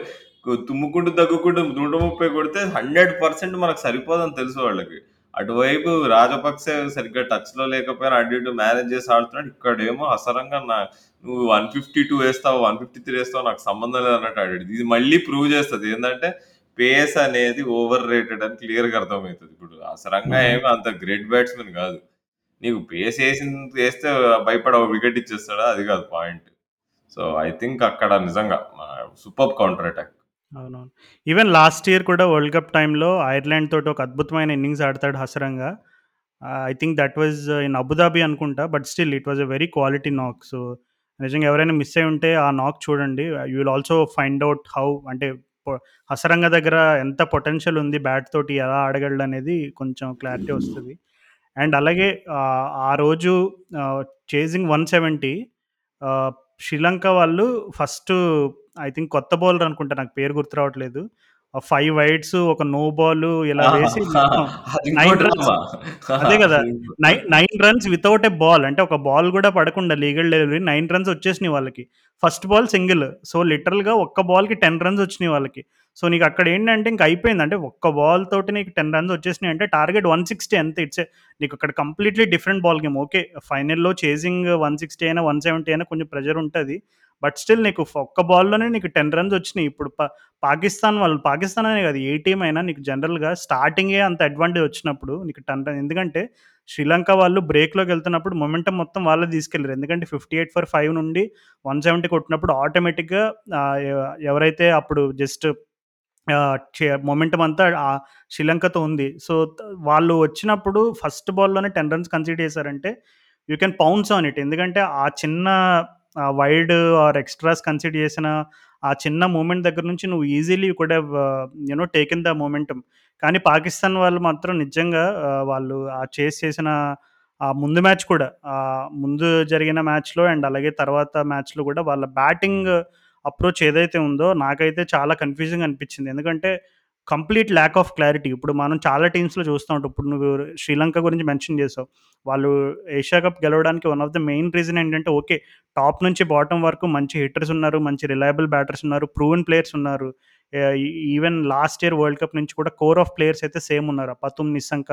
తుమ్ముకుంటూ దగ్గుకుంటూ నూట ముప్పై కొడితే హండ్రెడ్ పర్సెంట్ మనకు సరిపోదని తెలుసు వాళ్ళకి. అటువైపు రాజపక్సే సరిగ్గా టచ్లో లేకపోయినా అటు ఇటు మేనేజ్ చేసి ఆడుతున్నాడు. ఇక్కడేమో అసరంగా నా నువ్వు వన్ ఫిఫ్టీ టూ వేస్తావు వన్ ఫిఫ్టీ త్రీ వేస్తావు నాకు సంబంధం లేదు అన్నట్టు ఆడాడు. ఇది మళ్ళీ ప్రూవ్ చేస్తుంది. ఏంటంటే పేస్ అనేది ఓవర్ రేటెడ్ అని క్లియర్గా అర్థమవుతుంది. ఇప్పుడు అసరంగా ఏమో అంత గ్రేట్ బ్యాట్స్మెన్ కాదు. నీకు పేస్ వేసి వేస్తే భయపడ వికెట్ ఇచ్చేస్తాడా? అది కాదు పాయింట్ సో ఐ థింక్ అక్కడ నిజంగా సూపర్ కౌంటర్ అటాక్ అవునవును. ఈవెన్ లాస్ట్ ఇయర్ కూడా వరల్డ్ కప్ టైంలో ఐర్లాండ్ తోటి ఒక అద్భుతమైన ఇన్నింగ్స్ ఆడతాడు Hasaranga. I think that was in Abu Dhabi అనుకుంటా but still it was a very quality knock so నిజంగా ఎవరైనా మిస్ అయి ఉంటే ఆ నాక్ చూడండి. You will also find out how అంటే హసరంగ దగ్గర ఎంత పొటెన్షియల్ ఉంది బ్యాట్ తోటి ఎలా ఆడగలడు అనేది కొంచెం క్లారిటీ వస్తుంది. అండ్ అలాగే ఆ, ఆ రోజు చేజింగ్ వన్ సెవెంటీ శ్రీలంక వాళ్ళు ఫస్ట్ ఐ థింక్ కొత్త బౌలర్ అనుకుంటా నాకు పేరు గుర్తు రావట్లేదు. ఫైవ్ వైడ్స్ ఒక నో బాల్ ఇలా వేసి runs. drama. అదే [LAUGHS] కదా. Nine nine runs without a ball అంటే ఒక బాల్ కూడా పడకుండా లీగల్ డెలివరీ నైన్ రన్స్ వచ్చేసినాయి వాళ్ళకి. ఫస్ట్ బాల్ సింగిల్ సో లిటరల్గా ఒక్క బాల్కి టెన్ రన్స్ వచ్చినాయి వాళ్ళకి. సో నీకు అక్కడ ఏంటంటే ఇంక అయిపోయింది. అంటే ఒక్క బాల్ తోటి నీకు టెన్ రన్స్ వచ్చేసినాయి అంటే టార్గెట్ వన్ సిక్స్టీ అంతే ఇట్స్ నీకు అక్కడ completely different ball game okay ఫైనల్లో చేసింగ్ వన్ సిక్స్టీ అయినా వన్ సెవెంటీ అయినా కొంచెం ప్రెజర్ ఉంటుంది. బట్ స్టిల్ నీకు ఒక్క బాల్లోనే నీకు టెన్ రన్స్ వచ్చినాయి. ఇప్పుడు పా- పాకిస్తాన్ వాళ్ళు పాకిస్తాన్ అనే కాదు ఏ టీం అయినా నీకు జనరల్గా స్టార్టింగే అంత అడ్వాంటేజ్ వచ్చినప్పుడు నీకు టెన్ రన్ ఎందుకంటే శ్రీలంక వాళ్ళు బ్రేక్లోకి వెళ్తున్నప్పుడు మొమెంటం మొత్తం వాళ్ళే తీసుకెళ్ళారు ఎందుకంటే ఫిఫ్టీ ఎయిట్ ఫర్ ఫైవ్ నుండి వన్ సెవెంటీ కొట్టినప్పుడు ఆటోమేటిక్గా ఎవరైతే అప్పుడు జస్ట్ మొమెంటం అంతా శ్రీలంకతో ఉంది. సో వాళ్ళు వచ్చినప్పుడు ఫస్ట్ బాల్లోనే టెన్ రన్స్ కన్సిడర్ చేశారంటే you can pounce on it ఎందుకంటే ఆ చిన్న వైడ్ ఆర్ ఎక్స్ట్రాస్ కన్సిడర్ చేసిన ఆ చిన్న మూమెంట్ దగ్గర నుంచి నువ్వు ఈజీలీ కూడా యూనో టేకెన్ ద మూమెంటం కానీ పాకిస్తాన్ వాళ్ళు మాత్రం నిజంగా ఆ, వాళ్ళు ఆ చేస్ చేసిన ఆ ముందు మ్యాచ్ కూడా ఆ ముందు జరిగిన మ్యాచ్లో అండ్ అలాగే తర్వాత మ్యాచ్లో కూడా వాళ్ళ బ్యాటింగ్ అప్రోచ్ ఏదైతే ఉందో నాకైతే చాలా కన్ఫ్యూజింగ్ అనిపించింది. ఎందుకంటే కంప్లీట్ ల్యాక్ ఆఫ్ క్లారిటీ ఇప్పుడు మనం చాలా టీమ్స్లో చూస్తూ ఉంటాం. ఇప్పుడు నువ్వు శ్రీలంక గురించి మెన్షన్ చేసావు. వాళ్ళు ఏషియా కప్ గెలవడానికి one of the main reason ఏంటంటే ఓకే టాప్ నుంచి బాటమ్ వరకు మంచి హిట్టర్స్ ఉన్నారు మంచి రిలయబుల్ బ్యాటర్స్ ఉన్నారు ప్రూవెన్ ప్లేయర్స్ ఉన్నారు. Even last year World Cup నుంచి కూడా కోర్ ఆఫ్ ప్లేయర్స్ అయితే సేమ్ ఉన్నారు. పతుమ్ నిస్సంక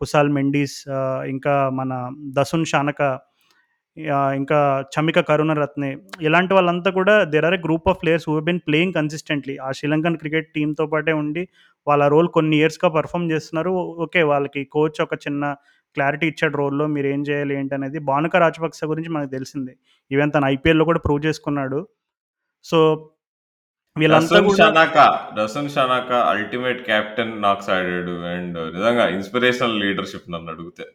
కుసాల్ మెండీస్ ఇంకా మన దసున్ షానక ఇంకా చమిక కరుణరత్నే. ఇలాంటి వాళ్ళంతా కూడా there are a group of players who been playing consistently ఆ శ్రీలంకన్ క్రికెట్ టీంతో పాటే ఉండి వాళ్ళ రోల్ కొన్ని ఇయర్స్గా పర్ఫామ్ చేస్తున్నారు. ఓకే వాళ్ళకి కోచ్ ఒక చిన్న క్లారిటీ ఇచ్చాడు రోల్లో మీరు ఏం చేయాలి ఏంటి అనేది భానుక రాజపక్స గురించి మనకు తెలిసిందే. ఈవెన్ తన ఐపీఎల్లో కూడా ప్రూవ్ చేసుకున్నాడు. సో వీళ్ళంతా షనాకా షనాకా అల్టిమేట్ కెప్టెన్ నాకు ఆడాడు అండ్ నిజంగా ఇన్స్పిరేషనల్ లీడర్షిప్ నన్ను అడిగితే.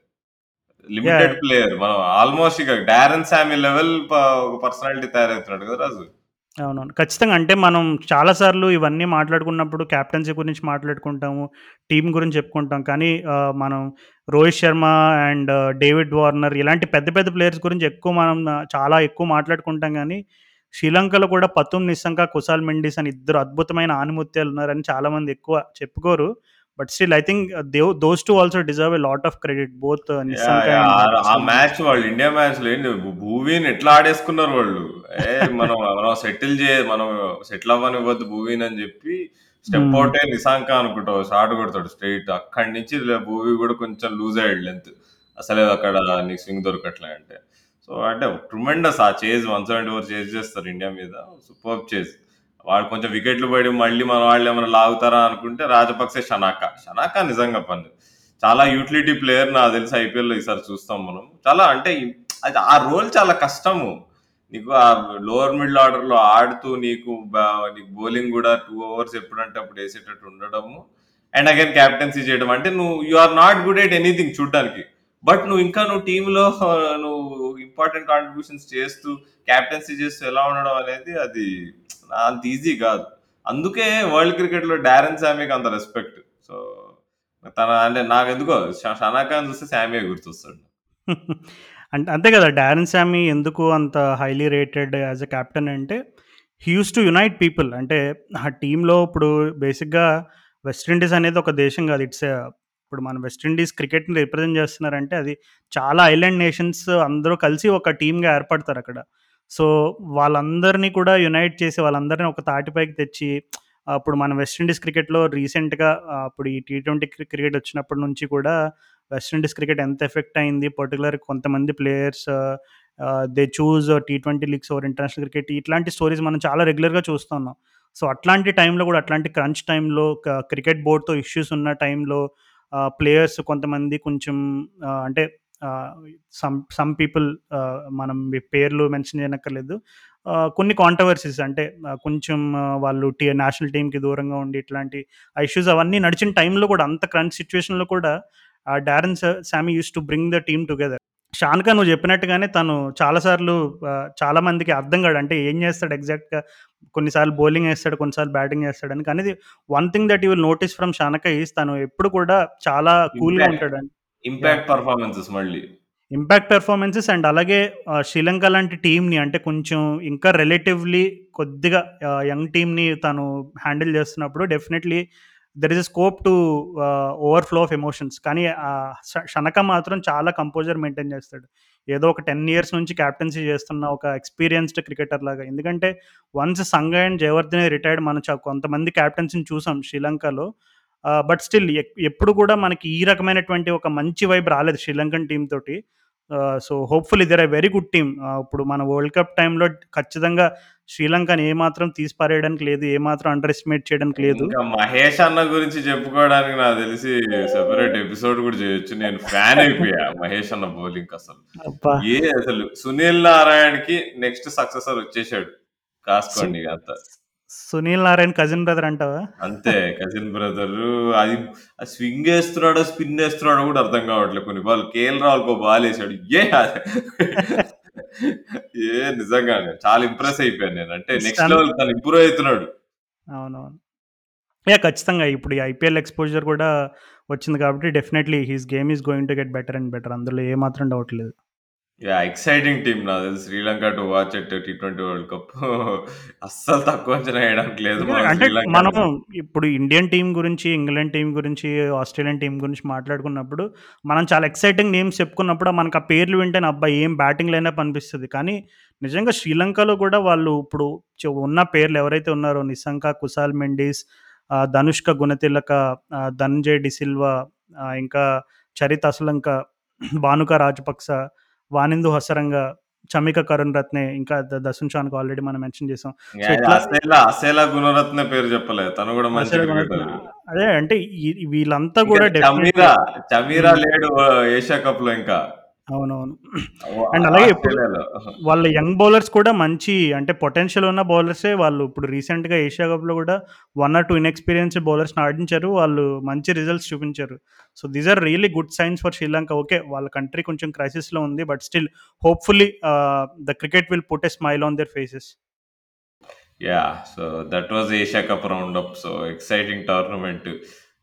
లిమిటెడ్. ప్లేయర్ మనం ఆల్మోస్ట్ ఇక డారెన్ శామీ లెవెల్ ఒక పర్సనాలిటీ తయారవుతున్నాడు కదా రాజు అవునవును. ఖచ్చితంగా. అంటే మనం చాలా సార్లు ఇవన్నీ మాట్లాడుకున్నప్పుడు క్యాప్టెన్సీ గురించి మాట్లాడుకుంటాము. టీమ్ గురించి చెప్పుకుంటాం. కానీ మనం Rohit Sharma and David Warner ఇలాంటి పెద్ద పెద్ద ప్లేయర్స్ గురించి ఎక్కువ మనం చాలా ఎక్కువ మాట్లాడుకుంటాం గానీ, శ్రీలంకలో కూడా పతుమ్ నిస్సంక, కుశాల్ మెండిస్ అని ఇద్దరు అద్భుతమైన ఆణిముత్యాలు ఉన్నారని చాలామంది ఎక్కువ చెప్పుకోరు. But still I think those two also deserve a lot of credit both ఆ-. మ్యాచ్ వాళ్ళు ఇండియా మ్యాచ్లో భూవీని ఎట్లా ఆడేసుకున్నారు వాళ్ళు? ఏ మనం మనం సెటిల్ చే మనం సెటిల్ అవ్వనివ్వద్దు భూవీని అని చెప్పి స్టెప్. అవుటే నిశాంక అనుకుంటావు షార్ట్ కొడతాడు స్ట్రైట్ అక్కడి నుంచి భూవీ కూడా కొంచెం లూజ్ అయ్యాడు లెంత్ అసలే అక్కడ నీకు స్వింగ్ దొరకట్లే అంటే. సో అంటే ట్రుమెండస్ ఆ chase one seventy four chase చేస్తారు ఇండియా మీద. సూపర్ చేజ్ వాళ్ళు కొంచెం వికెట్లు పడి మళ్ళీ మన వాళ్ళు ఏమైనా లాగుతారా అనుకుంటే రాజపక్సే షనాక. షనాక నిజంగా పని చాలా యూటిలిటీ ప్లేయర్ నాకు తెలిసి ఐపీఎల్లో ఈసారి చూస్తాం మనం. చాలా అంటే అది ఆ రోల్ చాలా కష్టము. నీకు ఆ లోవర్ మిడిల్ ఆర్డర్లో ఆడుతూ నీకు నీకు బౌలింగ్ కూడా టూ అవర్స్ ఎప్పుడంటే అప్పుడు వేసేటట్టు ఉండడము. అండ్ అగైన్ క్యాప్టెన్సీ చేయడం. అంటే నువ్వు you are not good at anything చూడడానికి. బట్ నువ్వు ఇంకా నువ్వు టీంలో నువ్వు ఇంపార్టెంట్ కాంట్రిబ్యూషన్స్ చేస్తూ క్యాప్టెన్సీ చేస్తూ ఎలా ఉండడం అనేది అది అంత ఈజీ కాదు. అందుకే వరల్డ్ క్రికెట్లో డారెన్ శామీకి అంత రెస్పెక్ట్ సో తన అంటే నాకు ఎందుకో షనాఖాన్ చూస్తే శామీ గుర్తొస్తాడు. [LAUGHS] అంటే అంతే కదా డారెన్ శామీ ఎందుకు అంత highly rated as a captain అంటే he used to unite people అంటే ఆ టీంలో ఇప్పుడు బేసిక్గా వెస్టిండీస్ అనేది ఒక దేశం కాదు ఇట్స్ ఇప్పుడు మన వెస్టిండీస్ క్రికెట్ని రిప్రజెంట్ చేస్తున్నారంటే అది చాలా ఐలాండ్ నేషన్స్ అందరూ కలిసి ఒక టీమ్గా ఏర్పడతారు అక్కడ. సో వాళ్ళందరినీ కూడా యునైట్ చేసి వాళ్ళందరినీ ఒక తాటిపైకి తెచ్చి అప్పుడు మన వెస్టిండీస్ క్రికెట్లో రీసెంట్గా అప్పుడు ఈ టీ ట్వంటీ క్రికెట్ వచ్చినప్పటి నుంచి కూడా వెస్టిండీస్ క్రికెట్ ఎంత ఎఫెక్ట్ అయింది పర్టికులర్ కొంతమంది players they choose T twenty leagues over international cricket ఇట్లాంటి స్టోరీస్ మనం చాలా రెగ్యులర్గా చూస్తున్నాం సో అట్లాంటి టైంలో కూడా అట్లాంటి క్రంచ్ టైంలో క్రికెట్ బోర్డ్తో ఇష్యూస్ ఉన్న టైంలో ప్లేయర్స్ కొంతమంది కొంచెం అంటే సమ్ సమ్ పీపుల్ మనం పేర్లు మెన్షన్ చేయనక్కర్లేదు. కొన్ని కాంట్రవర్సీస్ అంటే కొంచెం వాళ్ళు టీ నేషనల్ టీంకి దూరంగా ఉండి ఇట్లాంటి ఇష్యూస్ అవన్నీ నడిచిన టైంలో కూడా అంత క్రంచ్ సిచ్యువేషన్లో కూడా ఆ Darren Sammy used to bring the team together Shanaka నువ్వు చెప్పినట్టుగానే తను చాలాసార్లు చాలా మందికి అర్థం కాడు. అంటే ఏం చేస్తాడు ఎగ్జాక్ట్గా? కొన్నిసార్లు బౌలింగ్ వేస్తాడు కొన్నిసార్లు బ్యాటింగ్ వేస్తాడు అని. కానీ one thing that you will notice from Shanaka is తను ఎప్పుడు కూడా చాలా కూల్గా Impact. ఉంటాడు ఇంపాక్ట్ పర్ఫార్మెన్సెస్ మళ్ళీ. ఇంపాక్ట్ పెర్ఫార్మెన్సెస్ అండ్ అలాగే శ్రీలంక లాంటి టీంని అంటే కొంచెం ఇంకా రిలేటివ్లీ కొద్దిగా యంగ్ టీంని తను హ్యాండిల్ చేస్తున్నప్పుడు definitely there is scope to overflow of emotions. కానీ షనక మాత్రం చాలా కంపోజర్ మెయింటైన్ చేస్తాడు. ఏదో ఒక టెన్ ఇయర్స్ నుంచి క్యాప్టెన్సీ చేస్తున్న ఒక ఎక్స్పీరియన్స్డ్ క్రికెటర్ లాగా. ఎందుకంటే once Sanga and Jayavardhan retired మన కొంతమంది క్యాప్టెన్సీని చూసాం శ్రీలంకలో. బట్ స్టిల్ ఎప్పుడు కూడా మనకి ఈ రకమైనటువంటి ఒక మంచి వైబ్ రాలేదు శ్రీలంకన్ టీం తోటి. So hopefully there I very good team. ఇప్పుడు మన వరల్డ్ కప్ టైంలో ఖచ్చితంగా శ్రీలంకని ఏమాత్రం తీసి పారేయడానికి లేదు ఏమాత్రం అండర్ ఎస్టిమేట్ చేయడానికి లేదు. మహేష్ అన్న గురించి చెప్పుకోవడానికి నాకు తెలిసి సెపరేట్ ఎపిసోడ్ కూడా చేయొచ్చు. నేను ఫ్యాన్ అయిపోయా మహేష్ అన్న బౌలింగ్ అసలు. ఏ అసలు సునీల్ నారాయణకి నెక్స్ట్ సక్సెసర్ వచ్చేసాడు. కాసుకోండి అంత. సునీల్ నారాయణ కజిన్ బ్రదర్ అంటావా? అంతే కజిన్ బ్రదర్ అది స్వింగ్ వేస్తున్నాడో స్పిన్ వేస్తున్నాడో కూడా అర్థం కావట్లేదు కొన్ని బాల్. కేఎల్ రావులకు బాల్ వేసాడు. ఏ! [LAUGHS] ఏ నిజంగానే చాలా ఇంప్రెస్ అయిపోయాను నేను. అంటే నెక్స్ట్ లెవెల్ తను ఇంప్రూవ్ అవుతున్నాడు. అవునవును. యా ఖచ్చితంగా ఇప్పుడు ఈ ఐపీఎల్ ఎక్స్పోజర్ కూడా వచ్చింది కాబట్టి definitely his game is going to get better and better అందులో ఏమాత్రం డౌట్ లేదు. యా ఎక్సైటింగ్ టీమ్ నాకు తెలిసి Sri Lanka to watch T twenty world cup అస్సలు తక్కువ అంచనా వేయడానికి లేదు మనం అంటే మనం ఇప్పుడు ఇండియన్ టీం గురించి ఇంగ్లాండ్ టీం గురించి ఆస్ట్రేలియన్ టీం గురించి మాట్లాడుకున్నప్పుడు మనం చాలా ఎక్సైటింగ్ నేమ్స్ చెప్పుకున్నప్పుడు మనకు ఆ పేర్లు వింటేనే అబ్బాయి ఏం బ్యాటింగ్ లైనప్ అనిపిస్తుంది. కానీ నిజంగా శ్రీలంకలో కూడా వాళ్ళు ఇప్పుడు చె- ఉన్న పేర్లు ఎవరైతే ఉన్నారో నిశంక కుసాల్ మెండిస్ ధనుష్క గుణతిలక ధనంజయ్ డిసిల్వా ఇంకా చరిత్ అసలంక [CLEARS THROAT] భానుక రాజపక్స వానిందు హసరంగ చమిక కరుణ్ రత్నే ఇంకా దసున్ చాన్కు ఆల్రెడీ మనం మెన్షన్ చేసాం. అసేలా గుణరత్న పేరు చెప్పలేదు. తను కూడా అదే అంటే వీళ్ళంతా కూడా చమీరా లేడు ఏషియా కప్లో ఇంకా. అవునవును. అండ్ అలాగే ఇప్పుడు ఆస్ట్రేలియాలో. వాళ్ళ యంగ్ బౌలర్స్ కూడా మంచి అంటే పొటెన్షియల్ ఉన్న బౌలర్సే వాళ్ళు ఇప్పుడు రీసెంట్‌గా ఏషియా కప్‌లో కూడా 1 ఆర్ 2 ఇన్‌ఎక్స్‌పీరియన్స్‌డ్ బౌలర్స్‌ని ఆడించారు. వాళ్ళు మంచి రిజల్ట్స్ చూపించారు. So, these are really good signs for Sri Lanka. Okay. వాళ్ళ కంట్రీ కొంచెం క్రైసిస్‌లో ఉంది. But still hopefully the cricket will put a smile on their faces. Yeah! So, that was Asia cup round up. So, exciting tournament.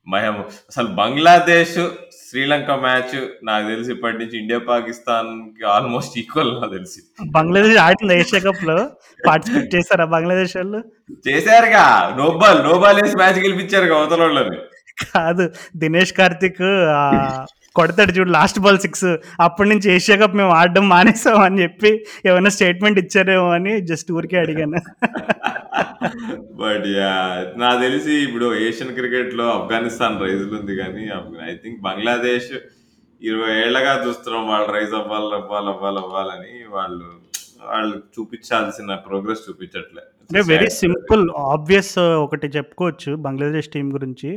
మహం అసలు బంగ్లాదేశ్, శ్రీలంక మ్యాచ్ నాకు తెలిసి ఇప్పటి నుంచి ఇండియా, పాకిస్తాన్‌కి ఆల్మోస్ట్ ఈక్వల్ నాకు తెలిసి. బంగ్లాదేశ్ ఆడిందా ఏషియా కప్‌లో? పార్టిసిపేట్ చేసారా బంగ్లాదేశ్ వాళ్ళు? చేశారుగా. నో బాల్, నో బాల్ ఏసి మ్యాచ్ గెలిపించారుగా అవతలోళ్ళని. కాదు. దినేష్ కార్తీక్ ఆహ్, కొడతాడు చూడు లాస్ట్ బాల్ 6 అప్పటి నుంచి ఏషియా కప్ మేము ఆడడం మానేసాం అని చెప్పి ఏమైనా స్టేట్మెంట్ ఇచ్చారేమో అని జస్ట్ ఊరికే అడిగాను. But yeah! నాకు తెలిసి ఇప్పుడు ఏషియన్ క్రికెట్‌లో ఆఫ్ఘనిస్తాన్ రైజ్‌లుంది గానీ, ఐ థింక్ బంగ్లాదేశ్ 20 ఏళ్ళగా చూస్తున్నాం వాళ్ళు రైజ్ అవ్వాలి, అవ్వాలి, అవ్వాలి, అవ్వాలని. వాళ్ళు వాళ్ళు చూపించాల్సిన ప్రోగ్రెస్ చూపించట్లే. వెరీ సింపుల్ ఆబ్వియస్ ఒకటి చెప్పుకోవచ్చు బంగ్లాదేశ్ టీమ్ గురించి.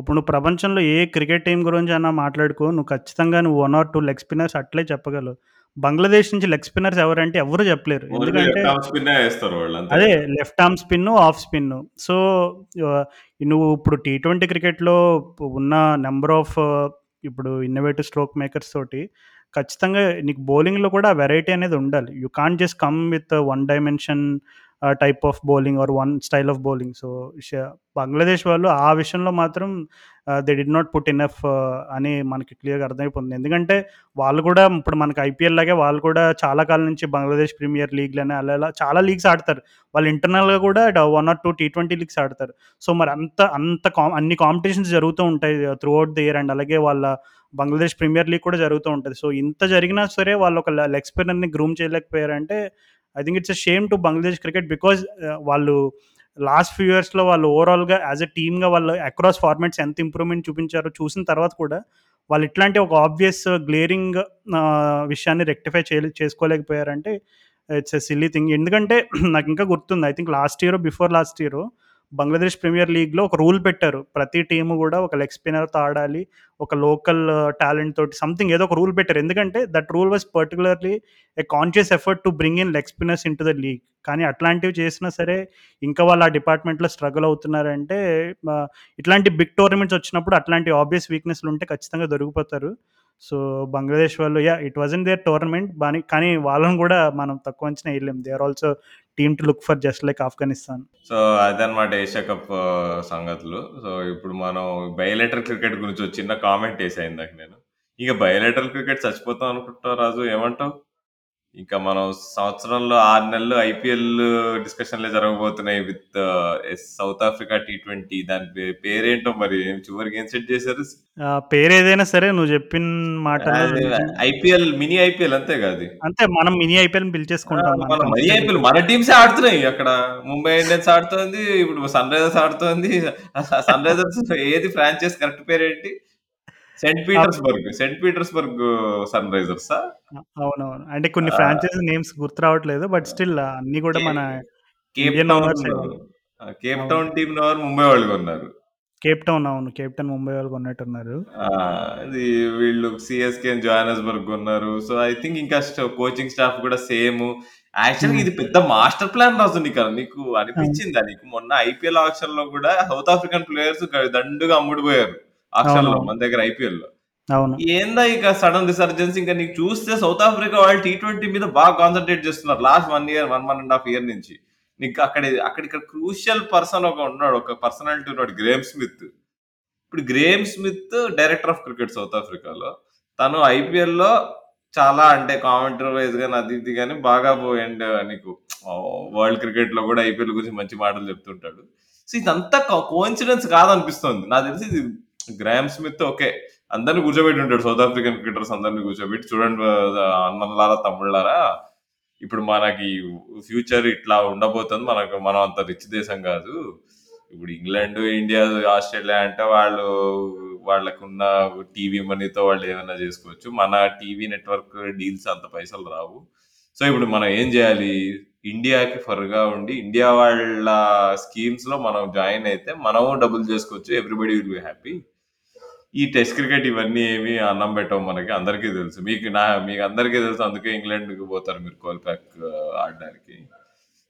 ఇప్పుడు నువ్వు ప్రపంచంలో ఏ క్రికెట్ టీమ్ గురించైనా మాట్లాడుకో నువ్వు ఖచ్చితంగా నువ్వు 1 ఆర్ 2 లెగ్ స్పిన్నర్స్ అట్లే చెప్పగలవు. బంగ్లాదేశ్ నుంచి లెగ్ స్పిన్నర్స్ ఎవరంటే ఎవ్వరు చెప్పలేరు. ఎందుకంటే. అదే left arm spin, off spin. So, నువ్వు ఇప్పుడు టీ ట్వెంటీ క్రికెట్‌లో ఉన్న నంబర్ ఆఫ్ ఇప్పుడు ఇన్నోవేటివ్ స్ట్రోక్ మేకర్స్ తోటి ఖచ్చితంగా నీకు బౌలింగ్‌లో కూడా వెరైటీ అనేది ఉండాలి. You can't just come with one dimension type of bowling or one style of bowling. So, ష బంగ్లాదేశ్ వాళ్ళు ఆ విషయంలో మాత్రం they did not put enough అని మనకి క్లియర్‌గా అర్థమైపోతుంది. ఎందుకంటే వాళ్ళు కూడా ఇప్పుడు మనకి ఐపీఎల్ లాగే వాళ్ళు కూడా చాలా కాలం నుంచి బంగ్లాదేశ్ ప్రీమియర్ లీగ్‌లని అలా అలా చాలా లీగ్స్ ఆడతారు. వాళ్ళు ఇంటర్నల్‌గా కూడా one or two T twenty leagues ఆడతారు. సో, మరి అంత అంత కా అన్ని కాంపిటీషన్స్ జరుగుతూ ఉంటాయి throughout the year and అలాగే వాళ్ళ బంగ్లాదేశ్ ప్రీమియర్ లీగ్ కూడా జరుగుతూ ఉంటుంది సో, ఇంత జరిగినా సరే వాళ్ళు ఒక లె లెగ్ స్పిన్నర్‌ని groom చేయలేకపోయారంటే I think it's a shame to Bangladesh cricket because వాళ్ళు లాస్ట్ ఫ్యూ ఇయర్స్‌లో వాళ్ళు ఓవరాల్‌గా యాజ్ ఎ టీమ్‌గా వాళ్ళు అక్రాస్ ఫార్మాట్స్ ఎంత ఇంప్రూవ్‌మెంట్ చూపించారో చూసిన తర్వాత కూడా వాళ్ళు ఇట్లాంటి ఒక ఆబ్వియస్ గ్లేరింగ్ విషయాన్ని రెక్టిఫై చేయలే చేసుకోలేకపోయారంటే ఇట్స్ ఎ సిల్లీ థింగ్. ఎందుకంటే [CLEARS THROAT] నాకు ఇంకా గుర్తుంది. I think last year before last year Bangladesh premier లీగ్‌లో ఒక రూల్ పెట్టారు. ప్రతి టీము కూడా ఒక లెగ్ స్పిన్నర్‌తో ఆడాలి. ఒక లోకల్ టాలెంట్ తోటి సంథింగ్ ఏదో ఒక రూల్ పెట్టారు. ఎందుకంటే that rule was particularly a conscious effort to bring in leg spinners into the league. కానీ అట్లాంటివి చేసినా సరే ఇంకా వాళ్ళు ఆ డిపార్ట్మెంట్‌లో స్ట్రగుల్ అవుతున్నారంటే ఇట్లాంటి బిగ్ టోర్నమెంట్స్ వచ్చినప్పుడు అట్లాంటి ఆబ్వియస్ వీక్‌నెస్‌లు ఉంటే ఖచ్చితంగా దొరికిపోతారు. సో, బంగ్లాదేశ్ వాళ్ళు yeah it wasn't their tournament బాని కానీ వాళ్ళని కూడా మనం తక్కువ అంచనా వెళ్ళాం they are also team to look for just like Afghanistan. So, అదనమాట ఏషియా కప్ సంగతులు. సో, ఇప్పుడు మనం బయోలెటర్ క్రికెట్ గురించి చిన్న కామెంట్ వేసాయి ఇందాక నేను. ఇక బయోలెటర్ క్రికెట్ చచ్చిపోతాం అనుకుంటా రాజు ఏమంటావు? ఇంకా మనం సంవత్సరంలో 6 నెలలు ఐపీఎల్ డిస్కషన్‌లే జరగబోతున్నాయి విత్ సౌత్ ఆఫ్రికా టీ20 దాని పే పేరేంటో మరి చివరికి ఏం సెట్ చేశారు? ఆహ్, పేరేదైనా సరే నువ్వు చెప్పిన నిజం ఐపీఎల్ మినీ ఐపీఎల్ అంతేగా అది. అంతే మనం మినీ ఐపీఎల్‌ని ఆ! పిలిచేసుకుంటాం. మన అంతే ఐపీఎల్ మన టీమ్సే ఆడుతున్నాయి అక్కడ. ముంబై ఇండియన్స్ ఆడుతోంది. ఇప్పుడు సన్ రైజర్స్ ఆడుతోంది. సన్ రైజర్స్ ఏది ఫ్రాంచైజ్ కరెక్ట్ పేరేంటి? Saint Petersburg. సెయింట్ పీటర్స్‌బర్గ్ సన్ రైజర్సా? అవునవును. అంటే కొన్ని! ఫ్రాంచైజీ నేమ్స్ గుర్తు రావట్లేదు. బట్ స్టిల్ అన్నీ కూడా మన కేప్ టౌన్ కేప్. టౌన్ ఎవరు ముంబై వాళ్ళు కొన్నారు. కేప్ టౌన్ అవును. కేప్ టౌన్ ముంబై వాళ్ళు కొన్నట్టున్నారు. అది వీళ్ళు సీఎస్‌కేని జోహానస్బర్గ్ కొన్నారు. సో, ఐ థింక్ ఇంకా కోచింగ్ స్టాఫ్ కూడా సేమ్. యాక్చువల్‌గా హ్మ్. ఇది పెద్ద మాస్టర్ ప్లాన్ రాజు నీకు నీకు అవును. అనిపించిందా నీకు? మొన్న ఐపీఎల్ ఆక్షన్‌లో కూడా సౌత్ ఆఫ్రికన్ ప్లేయర్స్ దండుగా అమ్ముడుపోయారు. ఆక్షన్‌లో. మన దగ్గర ఐపీఎల్‌లో. అవును. ఏందా ఇక సడెన్ రిసర్జెన్స్ ఇంకా నీకు చూస్తే సౌత్ ఆఫ్రికా వాళ్ళు టీ20 మీద బాగా కాన్సంట్రేట్ చేస్తున్నారు. లాస్ట్ 1 ఇయర్ 1, 1 ½ ఇయర్ నుంచి. నీకు అక్కడ అక్కడ ఇక్కడ క్రూషియల్ పర్సన్ ఒక ఉన్నాడు. ఒక పర్సనాలిటీ ఉన్నాడు గ్రేమ్ స్మిత్. ఇప్పుడు Graeme Smith director of cricket South ఆఫ్రికాలో. తను ఐపీఎల్‌లో చాలా అంటే కామెంటరీ వైస్ గాని అది ఇది గాని బాగా అండ్ నీకు వరల్డ్ క్రికెట్‌లో కూడా ఐపీఎల్ గురించి మంచి మాటలు చెప్తుంటాడు. సో, ఇదంతా కో కోయిన్సిడెన్స్ కాదనిపిస్తుంది. నాకు తెలిసి ఇది గ్రామ్ స్మిత్ ఓకే. అందరిని కూర్చోబెట్టి ఉంటాడు సౌత్ ఆఫ్రికన్ క్రికెటర్స్ అందరిని కూర్చోబెట్టి చూడండి అన్నలారా, తమ్ముళ్ళారా ఇప్పుడు మనకి ఫ్యూచర్ ఇట్లా ఉండబోతుంది. మనకు మనం అంత రిచ్ దేశం కాదు. ఇప్పుడు ఇంగ్లాండ్, ఇండియా, ఆస్ట్రేలియా అంటే వాళ్ళు వాళ్ళకున్న టీవీ మనీతో వాళ్ళు ఏమైనా చేసుకోవచ్చు. మన టీవీ నెట్వర్క్ డీల్స్ అంత పైసలు రావు. సో, ఇప్పుడు మనం ఏం చేయాలి? ఇండియాకి ఫర్‌గా ఉండి ఇండియా వాళ్ళ స్కీమ్స్‌లో మనం జాయిన్ అయితే మనము డబ్బులు చేసుకోవచ్చు. Everybody will be happy. ఈ టెస్ట్ క్రికెట్ ఇవన్నీ ఏమి అన్నం పెట్టవు మనకి అందరికీ తెలుసు. మీకు నా మీకు అందరికీ తెలుసు అందుకే ఇంగ్లాండ్కి పోతారు మీరు కోల్పాక్ ఆడడానికి.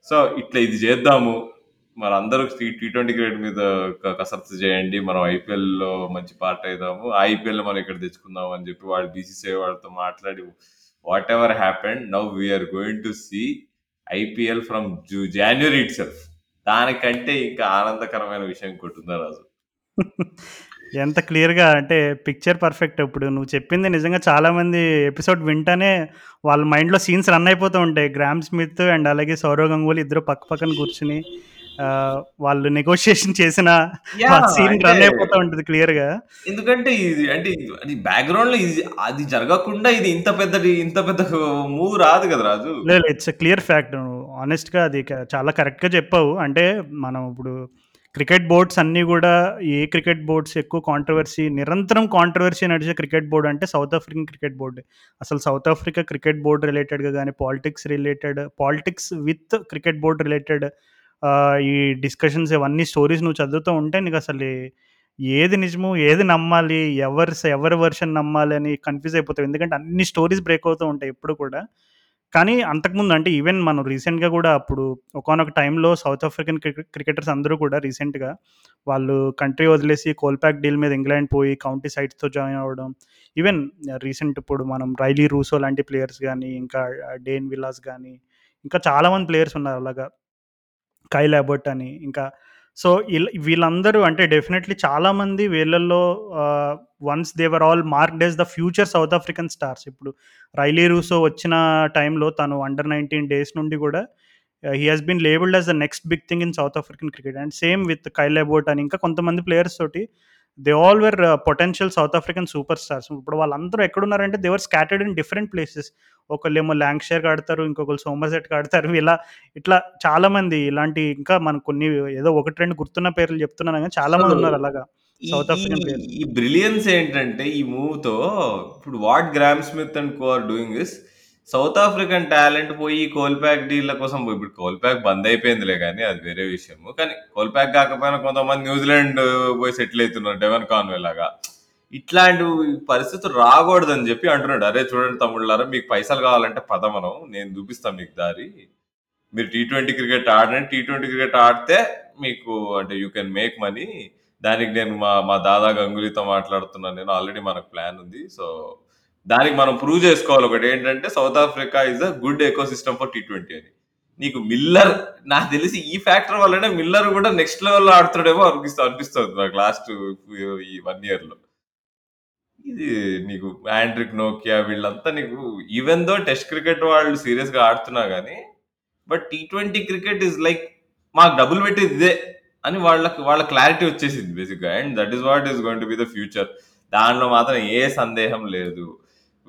సో ఇట్లా ఇది చేద్దాము. మరి అందరూ టీ టీ ట్వంటీ క్రికెట్ మీద క- కసరత్తు చేయండి. మనం ఐపీఎల్లో మంచి పార్ట్ అవుదాము ఐపీఎల్ మనం ఇక్కడ తెచ్చుకుందాం అని చెప్పి వాళ్ళు బీసీసీఐ వాళ్ళతో మాట్లాడి whatever happened now we are going to see IPL from zoo January itself దానికంటే ఇంకా ఆనందకరమైన విషయం కొట్టుందా రాజు? [LAUGHS] ఎంత క్లియర్గా అంటే పిక్చర్ పర్ఫెక్ట్ ఇప్పుడు నువ్వు చెప్పింది నిజంగా చాలామంది ఎపిసోడ్ వింటానే వాళ్ళ మైండ్లో సీన్స్ రన్ అయిపోతూ ఉంటాయి. గ్రామ్ స్మిత్ అండ్ అలాగే సౌరవ్ గంగూలీ ఇద్దరు పక్క పక్కన కూర్చుని వాళ్ళు నెగోషియేషన్ చేసిన సీన్ రన్ అయిపోతూ ఉంటుంది క్లియర్గా. ఎందుకంటే ఇది అంటే అది బ్యాక్గ్రౌండ్లో ఇది అది జరగకుండా ఇది ఇంత పెద్ద ఇంత పెద్ద మూవ్ రాదు కదా రాజు. లేదు ఇట్స్ క్లియర్ ఫ్యాక్ట్ ఆనెస్ట్గా అది చాలా కరెక్ట్గా చెప్పావు. అంటే మనం ఇప్పుడు క్రికెట్ బోర్డ్స్ అన్నీ కూడా ఏ క్రికెట్ బోర్డ్స్ ఎక్కువ కాంట్రవర్సీ నిరంతరం కాంట్రవర్సీ నడిచే క్రికెట్ బోర్డు అంటే సౌత్ ఆఫ్రికన్ క్రికెట్ బోర్డు. అసలు సౌత్ ఆఫ్రికా క్రికెట్ బోర్డ్ రిలేటెడ్గా కానీ politics related politics with cricket board related ఈ డిస్కషన్స్ ఇవన్నీ స్టోరీస్ నువ్వు చదువుతూ ఉంటే నీకు అసలు ఏది నిజము ఏది నమ్మాలి ఎవరి ఎవరి వర్షన్ నమ్మాలి అని కన్ఫ్యూజ్ అయిపోతావు. ఎందుకంటే అన్ని స్టోరీస్ బ్రేక్ అవుతూ ఉంటాయి ఎప్పుడు కూడా. కానీ అంతకుముందు అంటే ఈవెన్ మనం రీసెంట్గా కూడా అప్పుడు ఒకనొక టైంలో సౌత్ ఆఫ్రికన్ క్రికెటర్స్ అందరూ కూడా రీసెంట్గా వాళ్ళు కంట్రీ వదిలేసి కోల్పాక్ డీల్ మీద ఇంగ్లాండ్ పోయి కౌంటీ సైట్స్తో జాయిన్ అవ్వడం ఈవెన్ రీసెంట్ ఇప్పుడు మనం రైలీ రూసో లాంటి ప్లేయర్స్ కానీ ఇంకా డేన్ విలాస్ కానీ ఇంకా చాలామంది ప్లేయర్స్ ఉన్నారు అలాగా. కైల్ అబర్ట్ అని ఇంకా సో ఇల్- వీళ్ళందరూ అంటే డెఫినెట్లీ చాలామంది వీళ్ళల్లో ones they're all marked as the future South African stars. ఇప్పుడు రైలీ రూసో వచ్చిన టైంలో తను అండర్ నైన్టీన్ డేస్ నుండి కూడా he has been labelled as the next big thing in South African cricket. And same with Kyle అని ఇంకా కొంతమంది ప్లేయర్స్ తోటి they all were potential South African super stars ఇప్పుడు వాళ్ళందరూ ఎక్కడున్నారంటే they were scattered in different places ఒకళ్ళేమో ల్యాంక్షైర్ ఆడతారు ఇంకొకరు సోమర్సెట్ ఆడతారు ఇలా ఇట్లా చాలా మంది ఇలాంటి ఇంకా మనకు కొన్ని ఏదో ఒకటి రెండు గుర్తున్న పేర్లు చెప్తున్నాను కానీ చాలా మంది ఉన్నారు అలాగా సౌత్ ఆఫ్రికన్ ఈ- బ్రిలియన్స్ ఏంటంటే ఈ మూవ్తో ఇప్పుడు what Graeme Smith and co are doing is South African talent పోయి కోల్పాక్ డీల్ల కోసం పోయి- ఇప్పుడు కోల్పాక్ బంద్ అయిపోయిందిలే కానీ అది వేరే విషయము. కానీ కోల్పాక్ కాకపోయినా కొంతమంది న్యూజిలాండ్ పోయి సెటిల్ అవుతున్నారు డెవన్ కాన్వే లాగా. ఇట్లాంటి పరిస్థితులు రాకూడదని చెప్పి అంటున్నాడు. అరే చూడండి తమ్ముళ్ళారా మీకు పైసలు కావాలంటే పదమనం నేను చూపిస్తాను మీకు దారి. మీరు టీ ట్వంటీ క్రికెట్ ఆడండి టీ ట్వంటీ క్రికెట్ ఆడితే మీకు అంటే యూ కెన్ మేక్ మనీ దానికి నేను మా మా దాదా గంగులీతో మాట్లాడుతున్నాను. నేను ఆల్రెడీ మనకు ప్లాన్ ఉంది. సో దానికి మనం ప్రూవ్ చేసుకోవాలి ఒకటి ఏంటంటే South Africa is a good ecosystem for T twenty అని. నీకు మిల్లర్ నాకు తెలిసి ఈ ఫ్యాక్టర్ వల్లనే మిల్లర్ కూడా నెక్స్ట్ లెవెల్లో ఆడుతాడేమో అనిపిస్తూ అనిపిస్తుంది నాకు లాస్ట్ ఈ వన్ ఇయర్లో. ఇది నీకు ఆండ్రిక్ నోకియా వీళ్ళంతా నీకు ఈవెన్ దో టెస్ట్ క్రికెట్ వాళ్ళు సీరియస్గా ఆడుతున్నా కానీ but T twenty cricket is like మాకు డబ్బులు పెట్టేది ఇదే అని వాళ్ళకి వాళ్ళ క్లారిటీ వచ్చేసింది బేసిక్గా and that is what is going to be the future దానిలో మాత్రం ఏ సందేహం లేదు.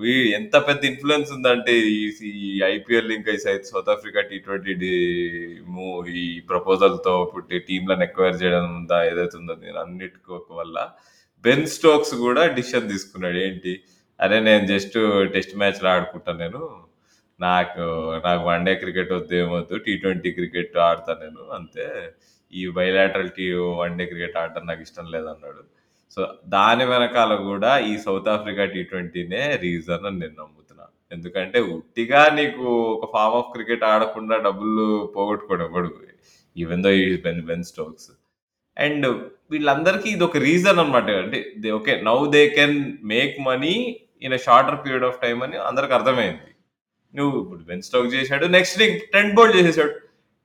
ఎంత పెద్ద ఇన్ఫ్లుయెన్స్ ఉందంటే ఈ ఐపీఎల్ ఇంకా ఈ సౌత్ ఆఫ్రికా టీ ట్వంటీ మూ ఈ ప్రపోజల్తో పుట్టి టీంలను ఎక్వైర్ చేయడం ఉందా ఏదైతే ఉందో నేను అన్నిటికీ ఒక వల్ల బెన్ స్టోక్స్ కూడా డిసిషన్ తీసుకున్నాడు. ఏంటి? అరే నేను జస్ట్ టెస్ట్ మ్యాచ్లు ఆడుకుంటాను నేను. నాకు నాకు వన్ డే క్రికెట్ వద్దు ఏమొద్దు టీ ట్వంటీ క్రికెట్ ఆడతాను నేను అంతే. ఈ bilateral T one day cricket ఆడటం నాకు ఇష్టం లేదన్నాడు. సో దాని వెనకాల కూడా ఈ సౌత్ ఆఫ్రికా టీ ట్వంటీనే రీజన్ అని నేను నమ్ముతున్నా. ఎందుకంటే ఉట్టిగా నీకు ఒక ఫామ్ ఆఫ్ క్రికెట్ ఆడకుండా డబ్బులు పోగొట్టుకోవడం ఎవడు. ఈవెన్ దో ఈ బెన్ బెన్ స్టోక్స్ అండ్ వీళ్ళందరికీ ఇది ఒక రీజన్ అనమాట అంటే they okay now they can make money in a shorter period of time అని అందరికి అర్థమైంది. నువ్వు ఇప్పుడు బెన్ స్టోక్ చేశాడు నెక్స్ట్ నీకు టెంట్ బోల్ట్ చేసేసాడు.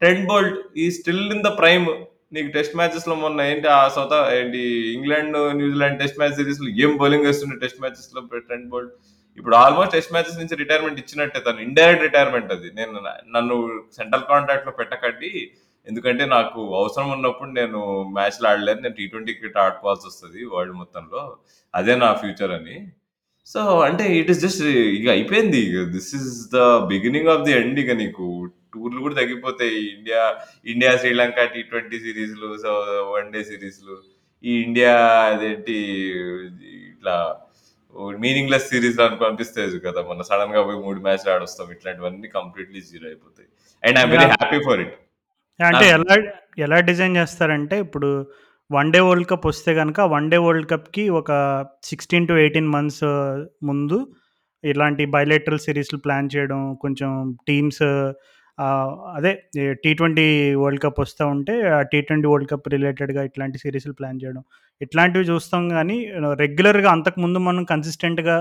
టెంట్ బోల్ట్ ఈ స్టిల్ ఇన్ ద ప్రైమ్ నీకు టెస్ట్ మ్యాచెస్లో మొన్న ఏంటి ఆ సౌత్ ఏంటి ఇంగ్లాండ్ న్యూజిలాండ్ టెస్ట్ మ్యాచ్ సిరీస్లో ఏం బౌలింగ్ వేస్తుండే టెస్ట్ మ్యాచెస్లో టెన్ బోల్ట్ ఇప్పుడు ఆల్మోస్ట్ టెస్ట్ మ్యాచెస్ నుంచి రిటైర్మెంట్ ఇచ్చినట్టే తను. ఇండైరెక్ట్ రిటైర్మెంట్ అది. నేను నన్ను సెంట్రల్ కాంట్రాక్ట్లో పెట్టకండి. ఎందుకంటే నాకు అవసరం ఉన్నప్పుడు నేను మ్యాచ్లు ఆడలేను. నేను టీ ట్వంటీ క్రికెట్ ఆడుకోవాల్సి వస్తుంది వరల్డ్ మొత్తంలో. అదే నా ఫ్యూచర్ అని. సో అంటే ఇట్ ఇస్ జస్ట్ ఇక అయిపోయింది. This is the beginning of the end ఇక నీకు. టూర్లు కూడా తగ్గిపోతాయి. India India Sri Lanka T twenty సిరీస్లు సో వన్ డే సిరీస్లు. ఈ ఇండియా అదేంటి ఇట్లా మీనింగ్లెస్ సిరీస్ అనుకో అనిపిస్తాయి కదా. మన సడన్గా పోయి మూడు మ్యాచ్లు ఆడొస్తాం. ఇట్లాంటివన్నీ కంప్లీట్లీ జీరో అయిపోతాయి. And I'm very happy for it. అంటే ఎలా ఎలా డిజైన్ చేస్తారంటే ఇప్పుడు వన్ డే వరల్డ్ కప్ వస్తే గనక వన్ డే వరల్డ్ కప్‌కి ఒక 16-18 మంత్స్ ముందు ఇలాంటి బైలేటరల్ సీరీస్‌లు ప్లాన్ చేయడం, కొంచెం టీమ్స్ అదే టీ ట్వంటీ వరల్డ్ కప్ వస్తూ ఉంటే, ఆ టీ ట్వంటీ వరల్డ్ కప్ రిలేటెడ్‌గా ఇట్లాంటి సిరీస్లు ప్లాన్ చేయడం. ఇట్లాంటివి చూస్తాం కానీ రెగ్యులర్‌గా అంతకుముందు మనం కన్సిస్టెంట్‌గా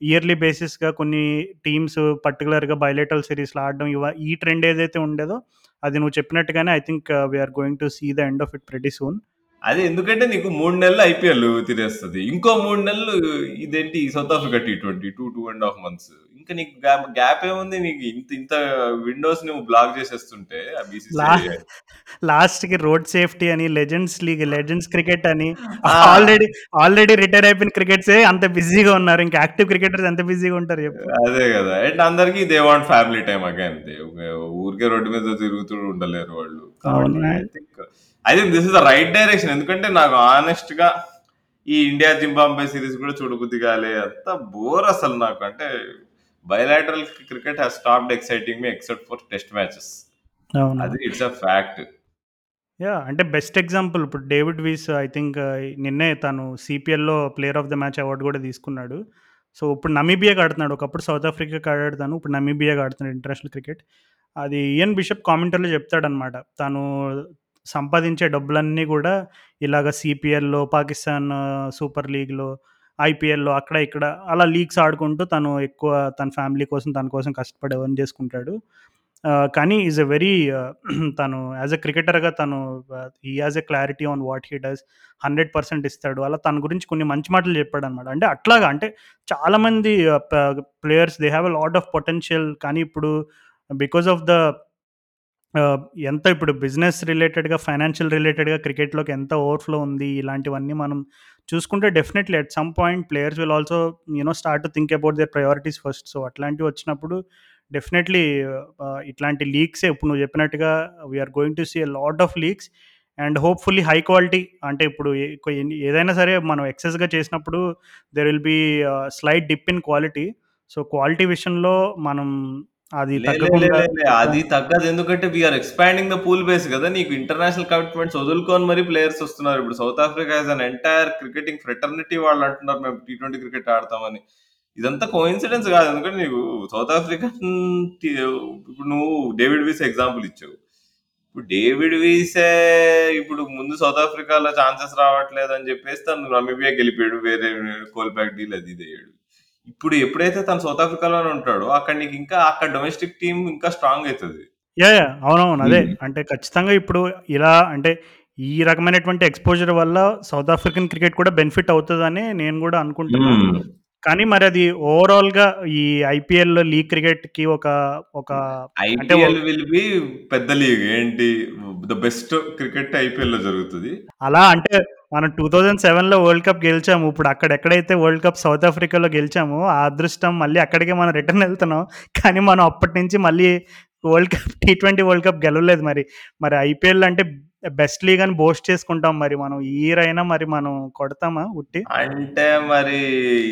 ఇయర్లీ బేసిస్‌గా కొన్ని టీమ్స్ పర్టికులర్గా బైలేటరల్ సిరీస్లు ఆడడం ఇవ ఈ ట్రెండ్ ఏదైతే ఉండేదో, అది నువ్వు చెప్పినట్టుగానే I think we are going to see the end of it pretty soon. అదే ఎందుకంటే నీకు మూడు నెలలు ఐపీఎల్ తినేస్తుంది ఇంకో మూడు నెలలు ఇదేంటి South Africa T twenty two two and half months. ఇంకా నీకు గ్యాప్ ఏముంది? నీకు ఇంత ఇంత విండోస్ నువ్వు బ్లాక్ చేసేస్తుంటే ఆ లా బీసీసీఐ లాస్ట్‌కి రోడ్ సేఫ్టీ అని, లెజెండ్స్ లీగ్, లెజెండ్స్ క్రికెట్ అని! ఆల్రెడీ ఆల్రెడీ రిటైర్ అయిపోయిన క్రికెట్సే అంత బిజీగా ఉన్నారు. ఇంకా యాక్టివ్ క్రికెటర్స్ ఎంత బిజీగా ఉంటారు? అదే గదా! అండ్ అందరికి they want family time again. ఊరికే రోడ్డు మీద తిరుగుతూ ఉండలేరు వాళ్ళు. I think this is the right direction. ఎందుకంటే నాకు హానెస్ట్‌గా ఈ ఇండియా జింబాబ్వే సీరీస్ కూడా చూడబుద్ధి కాలే. అంత బోర్ అసలు నాకు. అంటే bilateral cricket has stopped exciting me except for test matches. అది ఇట్స్ ఎ ఫ్యాక్ట్. యాహ్! అంటే బెస్ట్ ఎగ్జాంపుల్ ఇప్పుడు డేవిడ్ వీస్ ఐ థింక్ నిన్నే తను సీపీఎల్‌లో player of the match award కూడా తీసుకున్నాడు. సో, ఇప్పుడు నమీబియాకి ఆడుతున్నాడు. ఒకప్పుడు సౌత్ ఆఫ్రికాకి ఆడాడు తను. ఇప్పుడు నమీబియాకి ఆడుతున్నాడు ఇంటర్నేషనల్ క్రికెట్. అది ఇయాన్ బిషప్ కామెంటరీలో చెప్తాడనమాట. తను సంపాదించే డబ్బులన్నీ కూడా ఇలాగ సీపీఎల్‌లో, పాకిస్తాన్ సూపర్ లీగ్‌లో, ఐపీఎల్‌లో అక్కడ ఇక్కడ అలా లీగ్స్ ఆడుకుంటూ తను ఎక్కువ తన ఫ్యామిలీ కోసం, తన కోసం కష్టపడి ఎర్న్ చేసుకుంటాడు. కానీ ఈస్ ఎ వెరీ తను యాస్ ఎ క్రికెటర్‌గా తను ఈ as a clarity on what he does 100% ఇస్తాడు. అలా తన గురించి కొన్ని మంచి మాటలు చెప్పాడు అనమాట అంటే అట్లాగా అంటే చాలామంది ప players they have a lot of potential కానీ ఇప్పుడు బికాస్ ఆఫ్ ద ఎంత ఇప్పుడు బిజినెస్ రిలేటెడ్‌గా, ఫైనాన్షియల్ రిలేటెడ్‌గా క్రికెట్‌లోకి ఎంత ఓవర్‌ఫ్లో ఉంది. ఇలాంటివన్నీ మనం చూసుకుంటే definitely at some point players will also you know start to think about their priorities first. So, అట్లాంటివి వచ్చినప్పుడు డెఫినెట్‌లీ ఇట్లాంటి లీక్సే ఇప్పుడు నువ్వు చెప్పినట్టుగా we are going to see a lot of leagues and hopefully high quality అంటే ఇప్పుడు ఏదైనా సరే మనం ఎక్సెస్‌గా చేసినప్పుడు there will be slight dip in quality. So, quality విషయంలో మనం అది. అది తగ్గదు. ఎందుకంటే we are expanding the pool base గదా! నీకు ఇంటర్నేషనల్ కమిట్మెంట్స్ వదులుకొని మరి ప్లేయర్స్ వస్తున్నారు. ఇప్పుడు South Africa has an entire cricketing fraternity వాళ్ళు అంటున్నారు మేము టీ ట్వెంటీ క్రికెట్ ఆడతామని. ఇదంతా కోయిన్సిడెన్స్ కాదు. ఎందుకంటే నీకు సౌత్ ఆఫ్రికన్ టీ ఇప్పుడు నువ్వు డేవిడ్ వీస్ ఎగ్జాంపుల్ ఇచ్చావు. ఇప్పుడు డేవిడ్ వీసే ఇప్పుడు ముందు సౌత్ ఆఫ్రికాలో ఛాన్సెస్ రావట్లేదని చెప్పేసి తను నమీబియాకి వెళ్ళిపోయాడు. వేరే కోల్‌బ్యాక్ డీల్ అది ఇది. ఇప్పుడు ఎప్పుడైతే తను సౌత్ ఆఫ్రికాలోనే ఉంటాడో అక్కడ నీకు ఇంకా అక్కడ డొమెస్టిక్ టీమ్ ఇంకా స్ట్రాంగ్ అయితది. యాహ్! యాహ్! అవునవును. అదే. అంటే ఖచ్చితంగా ఇప్పుడు ఇలా అంటే ఈ రకమైనటువంటి ఎక్స్‌పోజర్ వల్ల సౌత్ ఆఫ్రికన్ క్రికెట్ కూడా బెనిఫిట్ అవుతదని నేను కూడా అనుకుంటున్నా. హ్మ్. కానీ మరి అది ఓవరాల్‌గా ఈ ఐపీఎల్‌లో లీగ్ క్రికెట్‌కి ఒక ఒక ఓ ఐపీఎల్ విల్ బి పెద్ద లీగ్. ఏంటి ద బెస్ట్ క్రికెట్ ఐపీఎల్‌లో జరుగుతది. అలా అంటే మనం 2007లో వరల్డ్ కప్ గెలిచాము. ఇప్పుడు అక్కడ ఎక్కడైతే వరల్డ్ కప్ సౌత్ ఆఫ్రికాలో గెలిచామో, ఆ అదృష్టం మళ్ళీ అక్కడికే మనం రిటర్న్ వెళ్తున్నాం కానీ మనం అప్పటి నుంచి మళ్ళీ world cup T twenty world cup గెలవలేదు మరి. మరి ఐపీఎల్ అంటే బెస్ట్ లీగ్ అని బోస్ట్ చేసుకుంటాం మరి మనం. ఇయర్ అయినా మరి మనం కొడతామా ఉట్టి? అంటే మరి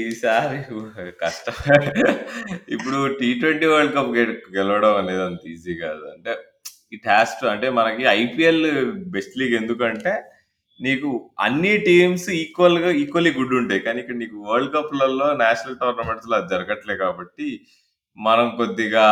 ఈసారి కష్టం ఇప్పుడు టీ ట్వంటీ వరల్డ్ కప్ గెలవడం అనేది అంత ఈజీ కాదు. అంటే ఇట్ హాస్ టు అంటే మనకి ఐపీఎల్ బెస్ట్ లీగ్ ఎందుకంటే నీకు అన్ని టీమ్స్ ఈక్వల్గా ఈక్వల్లీ గుడ్ ఉంటాయి. కానీ ఇక్కడ నీకు వరల్డ్ కప్‌లలో నేషనల్ టోర్నమెంట్స్లో అది జరగట్లే కాబట్టి మనం కొద్దిగా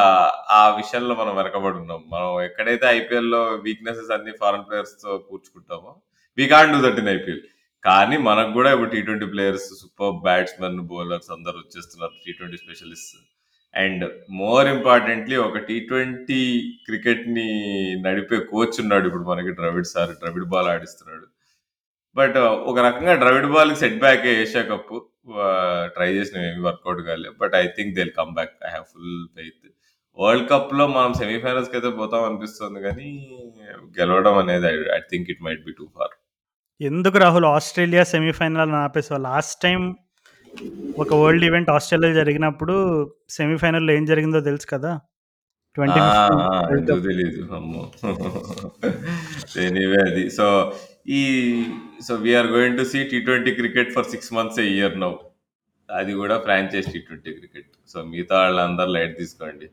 ఆ విషయంలో మనం వెనకబడి ఉన్నాం. మనం ఎక్కడైతే ఐపీఎల్‌లో వీక్‌నెసెస్ అన్ని ఫారెన్ ప్లేయర్స్తో కూర్చుకుంటామో we can do that in IPL. కానీ మనకు కూడా ఇప్పుడు T twenty players super batsmen, bowlers అందరూ వచ్చేస్తున్నారు. T twenty specialist and more importantly ఒక టీ ట్వెంటీ క్రికెట్‌ని నడిపే కోచ్ ఉన్నాడు ఇప్పుడు మనకి ద్రవిడ్ సార్. ద్రవిడ్ బాల్ ఆడిస్తున్నాడు. బట్ ఒక రకంగా ద్రవిడ్ బాల్‌కి సెట్ బ్యాకే ఏషియా కప్. ట్రై చేసినవి ఏమి వర్కౌట్ కాలే. But I think they come back. I have full faith. World కప్‌లో మనం సెమీఫైనల్స్‌కి అయితే పోతాం అనిపిస్తుంది కానీ గెలవడం అనేది I think it might be too far. ఎందుకు రాహుల్ ఆస్ట్రేలియా సెమీఫైనల్ అని ఆపేసావు? లాస్ట్ టైమ్ ఒక వరల్డ్ ఈవెంట్ ఆస్ట్రేలియాలో జరిగినప్పుడు సెమీఫైనల్‌లో ఏం జరిగిందో తెలుసు కదా! ఆ! 2015 ఆ! వరల్డ్ ఎందుకు కప్. తెలీదు. అమ్మో! [LAUGHS] ఎనీవే అది. సో, ఈ so, we are going to see T twenty cricket for six months a year now. అది కూడా franchise T twenty cricket. So, మిగతా వాళ్ళందరూ లైట్ తీసుకోండి.